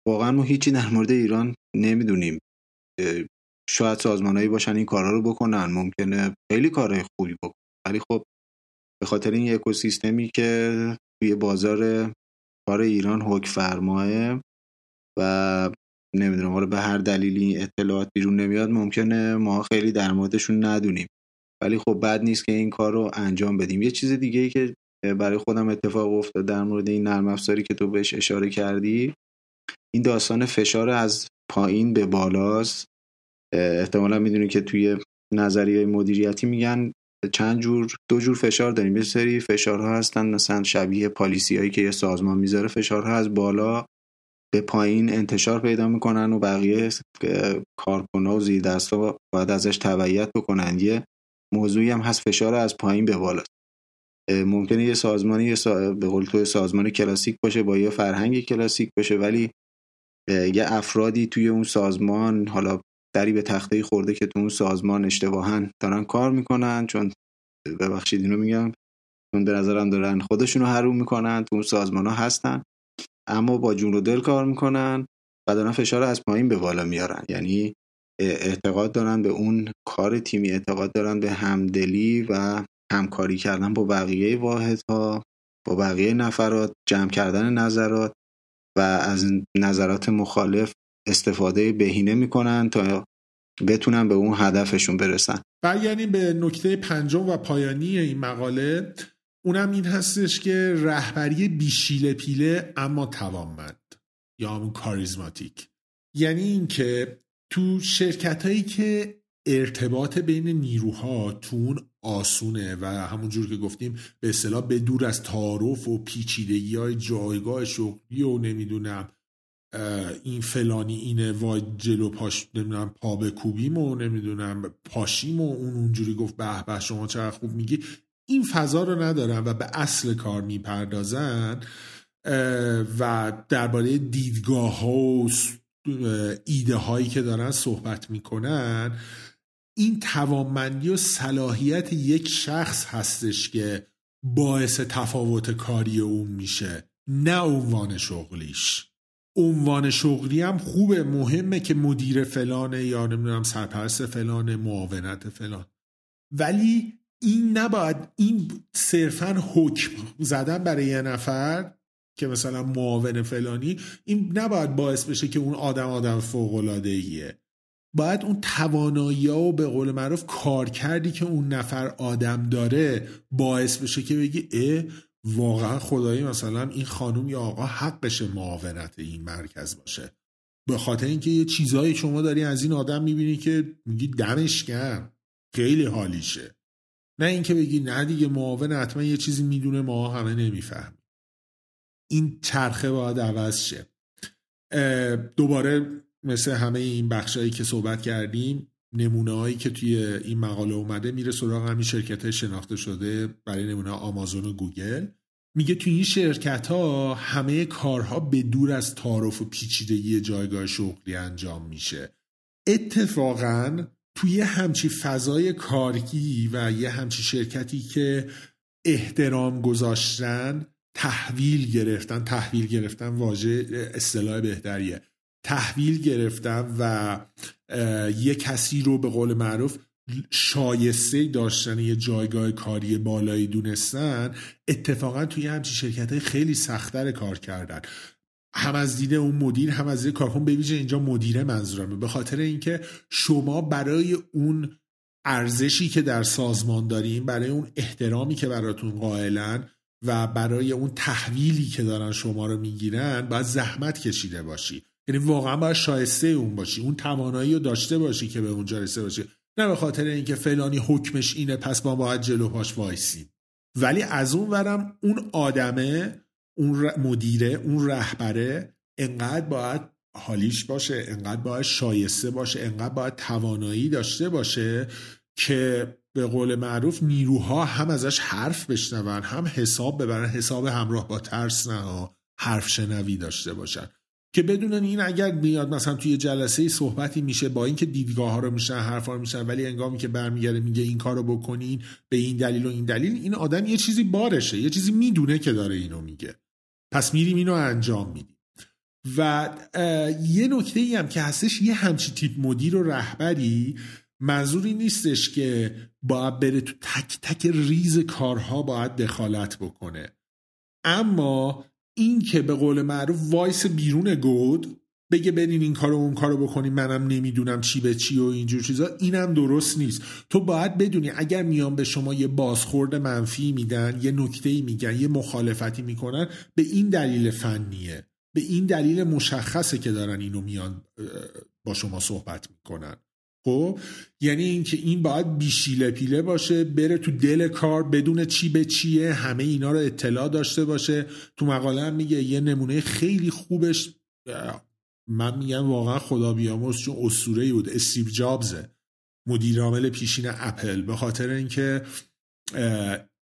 واقعا ما هیچی در مورد ایران نمی‌دونیم. شاید سازمانهایی باشن این کارا رو بکنن ممکنه خیلی کارهای خوبی بکنن. ولی خب به خاطر این اکوسیستمی که توی بازار کار ایران حک فرماه و نمی‌دونم حالا به هر دلیلی اطلاعات بیرون نمیاد ممکنه ما خیلی در موردشون ندونیم. ولی خب بد نیست که این کار رو انجام بدیم. یه چیز دیگه ای که برای خودم اتفاق افتاد در مورد این نرم افزاری که تو بهش اشاره کردی این داستان فشار از پایین به بالاست. احتمالا می‌دونی که توی نظریه مدیریتی میگن چند جور دو جور فشار داریم. یه سری فشارها هستن مثلا شبیه پالیسی هایی که یه سازمان می‌ذاره فشارها از بالا به پایین انتشار پیدا می‌کنن و بقیه کارکنها و زیر دستا باید ازش تبعیت بکنن. یه موضوعی هم هست فشار از پایین به بالا. ممکنه یه سازمانی یه به قول تو سازمان کلاسیک باشه با یه فرهنگ کلاسیک باشه ولی یه افرادی توی اون سازمان حالا دری به تخته خورده که تو اون سازمان اشتباها دارن کار می‌کنن چون ببخشید اینو میگم چون به نظرم دارن خودشونو حروم می‌کنن تو اون سازمان ها هستن. اما با جون و دل کار می‌کنن و دارن فشار از پایین به بالا میارن. یعنی اعتقاد دارن به اون کار تیمی اعتقاد دارن به همدلی و همکاری کردن با بقیه واحدها با بقیه نفرات جمع کردن نظرات و از نظرات مخالف استفاده بهینه می‌کنن تا بتونن به اون هدفشون برسن. یعنی به نکته پنجم و پایانی این مقاله اونم این هستش که رهبری بیشیله پیله اما توانمند یا همون کاریزماتیک. یعنی اینکه تو شرکت هایی که ارتباط بین نیروها تو اون آسونه و همونجور که گفتیم به اصطلاح به دور از تعارف و پیچیدگی های جایگاه شغلی و نمی‌دونم این فلانی اینه وای جلو پاش نمی‌دونم پا به کوبیم و نمی‌دونم پاشیم و اون اونجوری گفت به به شما چقدر خوب میگی. این فضا رو ندارن و به اصل کار می‌پردازن و درباره دیدگاه ها و ایده هایی که دارن صحبت می‌کنن. این توانمندی و صلاحیت یک شخص هستش که باعث تفاوت کاری اون میشه نه عنوان شغلیش. عنوان شغلی هم خوبه مهمه که مدیر فلانه یا نمی‌دونم سرپرست فلانه معاونت فلان. ولی این نباید این صرفا حکم زدن برای یه نفر که مثلا معاون فلانی این نباید باعث بشه که اون آدم آدم فوق العاده باید اون توانایی و به قول معروف کار کردی که اون نفر آدم داره باعث بشه که بگی اه واقعا خدایی مثلا این خانم یا آقا حقش معاونت این مرکز باشه. به خاطر اینکه یه چیزایی شما داری از این آدم می‌بینی که میگی دمش گرم خیلی حالیشه. نه اینکه بگی نه دیگه معاون حتما یه چیزی می‌دونه ما همه نمی‌فهمیم. این چرخه باید عوض شه. دوباره مثل همه این بخشایی که صحبت کردیم نمونه هایی که توی این مقاله اومده میره سراغ همین شرکت های شناخته شده برای نمونه آمازون و گوگل. میگه توی این شرکت ها همه کارها به دور از تعارف و پیچیدگی جایگاه شغلی انجام میشه. اتفاقا توی همچی فضای کارگی و یه همچی شرکتی که احترام گذاشتن تحویل گرفتن تحویل گرفتن واژه اصطلاح بهتریه. تحویل گرفتن و یه کسی رو به قول معروف شایسته داشتن یه جایگاه کاری بالایی دونستن اتفاقا توی همچین شرکت خیلی سختتر کار کردن. هم از دید اون مدیر هم از دید کارکن بویژه اینجا مدیره منظورمه. به خاطر اینکه شما برای اون ارزشی که در سازمان داریم برای اون احترامی که براتون قائلن و برای اون تحویلی که دارن شما رو می‌گیرن باید زحمت کشیده باشی. یعنی واقعا باید شایسته اون باشی اون توانایی رو داشته باشی که به اونجا رسه باشی. نه به خاطر اینکه فلانی حکمش اینه پس ما باید جلو پاش وایسیم. ولی از اون ورم اون آدمه اون مدیره اون رهبره انقدر باید حالیش باشه انقدر باید شایسته باشه انقدر باید توانایی داشته باشه که به قول معروف نیروها هم ازش حرف بشنون هم حساب ببرن حساب همراه با ترس نه حرف شنوی داشته باشن. که بدونن این اگر میاد مثلا توی جلسه صحبتی میشه با اینکه دیدگاه ها رو میشن حرفا رو میشن ولی انگامی که برمیگرده میگه این کارو بکنین به این دلیل و این دلیل این آدم یه چیزی بارشه یه چیزی می‌دونه که داره اینو میگه. پس میریم اینو انجام میدیم. و یه نکته ای هم که هستش یه همچی تیپ مدیر و رهبری منظوری نیستش که باید بره تو تک تک ریز کارها باید دخالت بکنه. اما این که به قول معروف وایسه بیرون گود بگه برین این کارو اون کارو بکنیم منم نمی‌دونم چی به چی و اینجور چیزا. اینم درست نیست. تو باید بدونی اگر میان به شما یه بازخورد منفی میدن یه نکته میگن یه مخالفتی می‌کنن به این دلیل فنیه. به این دلیل مشخصه که دارن اینو میان با شما صحبت می‌کنن. خب؟ یعنی اینکه این باید بیشیله پیله باشه بره تو دل کار بدون چی به چیه همه اینا رو اطلاع داشته باشه. تو مقاله هم میگه یه نمونه خیلی خوبش من میگم واقعا خدا بیامرز چون اسطوره بود. استیو جابزه. مدیر عامل پیشین اپل. به خاطر اینکه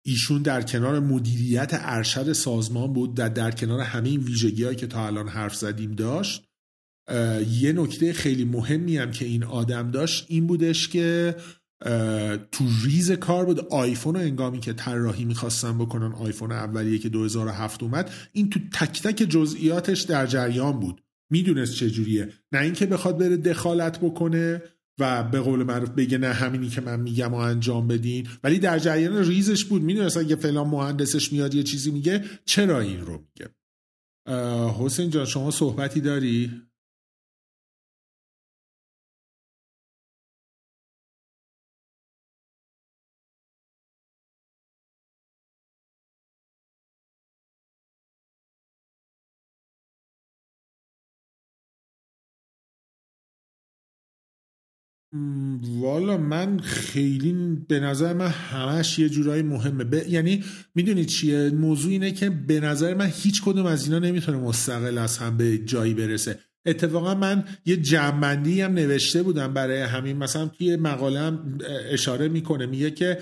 ایشون در کنار مدیریت ارشد سازمان بود در, در کنار همه این ویژگی که تا الان حرف زدیم داشت یه نکته خیلی مهمی هم که این آدم داشت این بودش که تو ریز کار بود آیفون انگامی که طراحی می‌خواستن بکنن آیفون اولیه که 2007 اومد این تو تک تک جزئیاتش در جریان بود. می‌دونست چجوریه نه اینکه بخواد بره دخالت بکنه و به قول معروف بگه نه همینی که من میگم و انجام بدین. ولی در جریان ریزش بود. می‌دونست اگه فلان مهندسش میاد یه چیزی میگه چرا این رو میگه؟ حسین جان شما صحبتی داری؟ والا من خیلی به نظر من همش یه جورایی مهمه. ب... یعنی می‌دونید چیه؟ موضوع اینه که به نظر من هیچ کدوم از اینا نمی‌تونه مستقل از هم به جایی برسه. اتفاقا من یه جمعبندی هم نوشته بودم برای همین. مثلا توی مقاله هم اشاره می‌کنه میگه که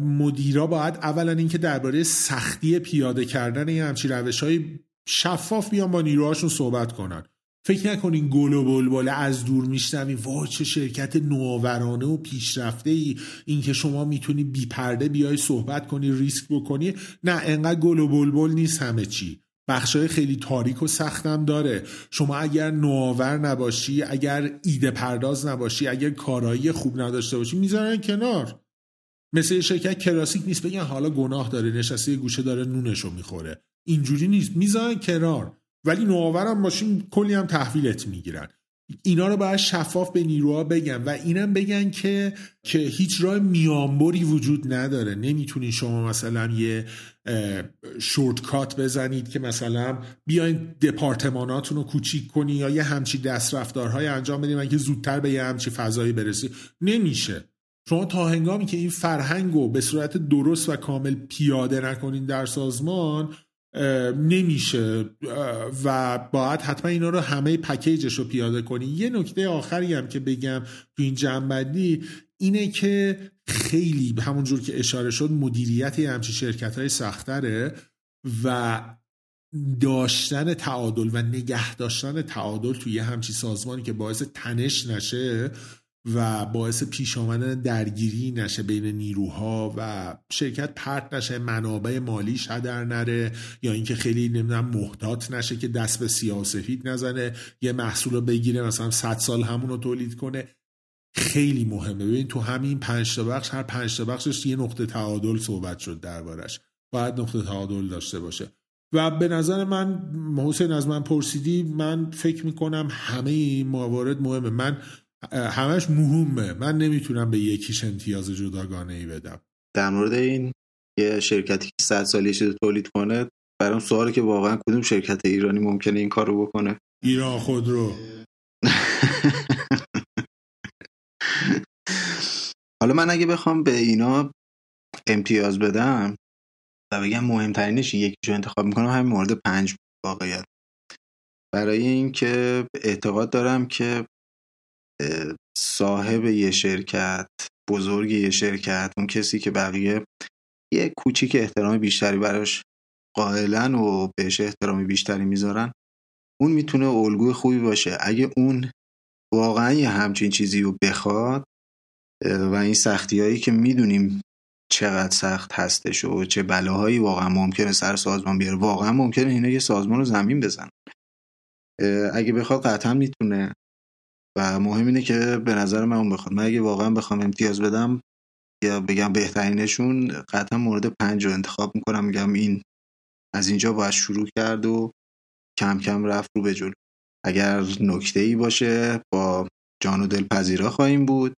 مدیرا باید اولا اینکه درباره سختی پیاده کردن یه همچی روش های شفاف بیان با نیروهاشون صحبت کنن. فکر نکنین گل و بلبل از دور میشنوی. وای چه شرکت نوآورانه و پیشرفته ای اینکه شما می‌تونی بی پرده بیای صحبت کنی ریسک بکنی. نه انقدر گل و بلبل نیست همه چی. بخشای خیلی تاریک و سختم داره. شما اگر نوآور نباشی اگر ایده پرداز نباشی اگر کارایی خوب نداشته باشی می‌ذارن کنار. مثل شرکت کلاسیک نیست بگن حالا گناه داره نشسته گوشه داره نونشو می‌خوره. اینجوری نیست. می‌ذارن کنار. ولی نوآورم باشین کلی هم تحویلت می‌گیرن. اینا رو باید شفاف به نیروها بگن و اینم بگن که که هیچ راه میانبری وجود نداره. نمی‌تونین شما مثلا یه شورتکات بزنید که مثلا بیاین دپارتماناتون رو کوچیک کنی یا یه همچی دست رفتارهای انجام بدید که زودتر به یه همچی فضایی برسی. نمیشه. شما تا هنگامی که این فرهنگ رو به صورت درست و کامل پیاده نکنین در سازمان نمیشه. و باید حتما اینا رو همه پکیجش رو پیاده کنی. یه نکته آخری هم که بگم تو این جنبندی اینه که خیلی همونجور که اشاره شد مدیریت همچی شرکت های سختره و داشتن تعادل و نگه داشتن تعادل توی همچی سازمانی که باعث تنش نشه و باعث پیش آمدن درگیری نشه بین نیروها و شرکت پرت نشه منابع مالیش هدر نره یا اینکه خیلی نمی‌دونم محتاط نشه که دست به سیاه سفید نزنه یه محصول رو بگیره مثلا 100 سال همون رو تولید کنه. خیلی مهمه. ببین تو همین پنج تا بخش هر پنج تا بخشش یه نقطه تعادل صحبت شد دربارش. باید نقطه تعادل داشته باشه. و به نظر من حسین از من پرسیدی من فکر می‌کنم همه این موارد مهمه. من همش مهمه. من نمی‌تونم به یکیش امتیاز جداگانه ای بدم. در مورد این یه شرکتی که صد سالی چیز تولید کنه برام سوالی که واقعا کدوم شرکت ایرانی ممکنه این کار رو بکنه؟ ایران خودرو. حالا من اگه بخوام به اینا امتیاز بدم و بگم مهمترینش یکیشو انتخاب می‌کنم همین مورد پنج واقعیت. برای اینکه اعتقاد دارم که صاحب یه شرکت بزرگ یه شرکت اون کسی که بقیه یه کوچیک احترام بیشتری براش قائلن و بهش احترامی بیشتری می‌ذارن اون می‌تونه الگوی خوبی باشه. اگه اون واقعا یه همچین چیزی رو بخواد و این سختی هایی که می‌دونیم چقدر سخت هستش و چه بلاهایی واقعا ممکنه سر سازمان بیاره واقعا ممکنه اینا یه سازمان رو زمین بزن اگه بخواد قطعا می‌تونه و مهم اینه که به نظر من اون بخواد. من اگه واقعا بخوام امتیاز بدم یا بگم بهترینشون قطعا مورد پنج رو انتخاب می‌کنم. میگم این از اینجا باید شروع کرد و کم کم رفت رو به جلو. اگر نکته ای باشه با جان و دل پذیرا خواهیم بود.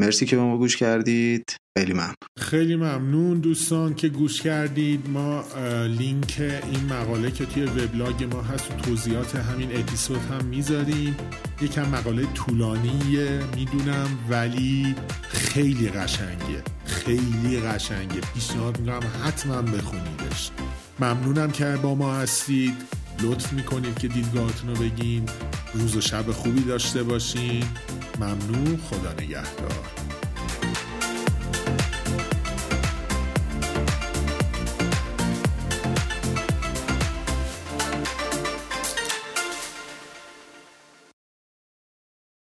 مرسی که به ما گوش کردید. خیلی ممنون. خیلی ممنون دوستان که گوش کردید. ما لینک این مقاله که توی وبلاگ ما هست و توضیحات همین اپیزود هم می‌ذاریم. یکم مقاله طولانیه می‌دونم ولی خیلی قشنگه. خیلی قشنگه. پیشنهاد می‌کنم حتما بخونیدش. ممنونم که با ما هستید. لطف می‌کنید که دیدگاهتون رو بگین. روز و شب خوبی داشته باشین. ممنون. خدا نگهدار.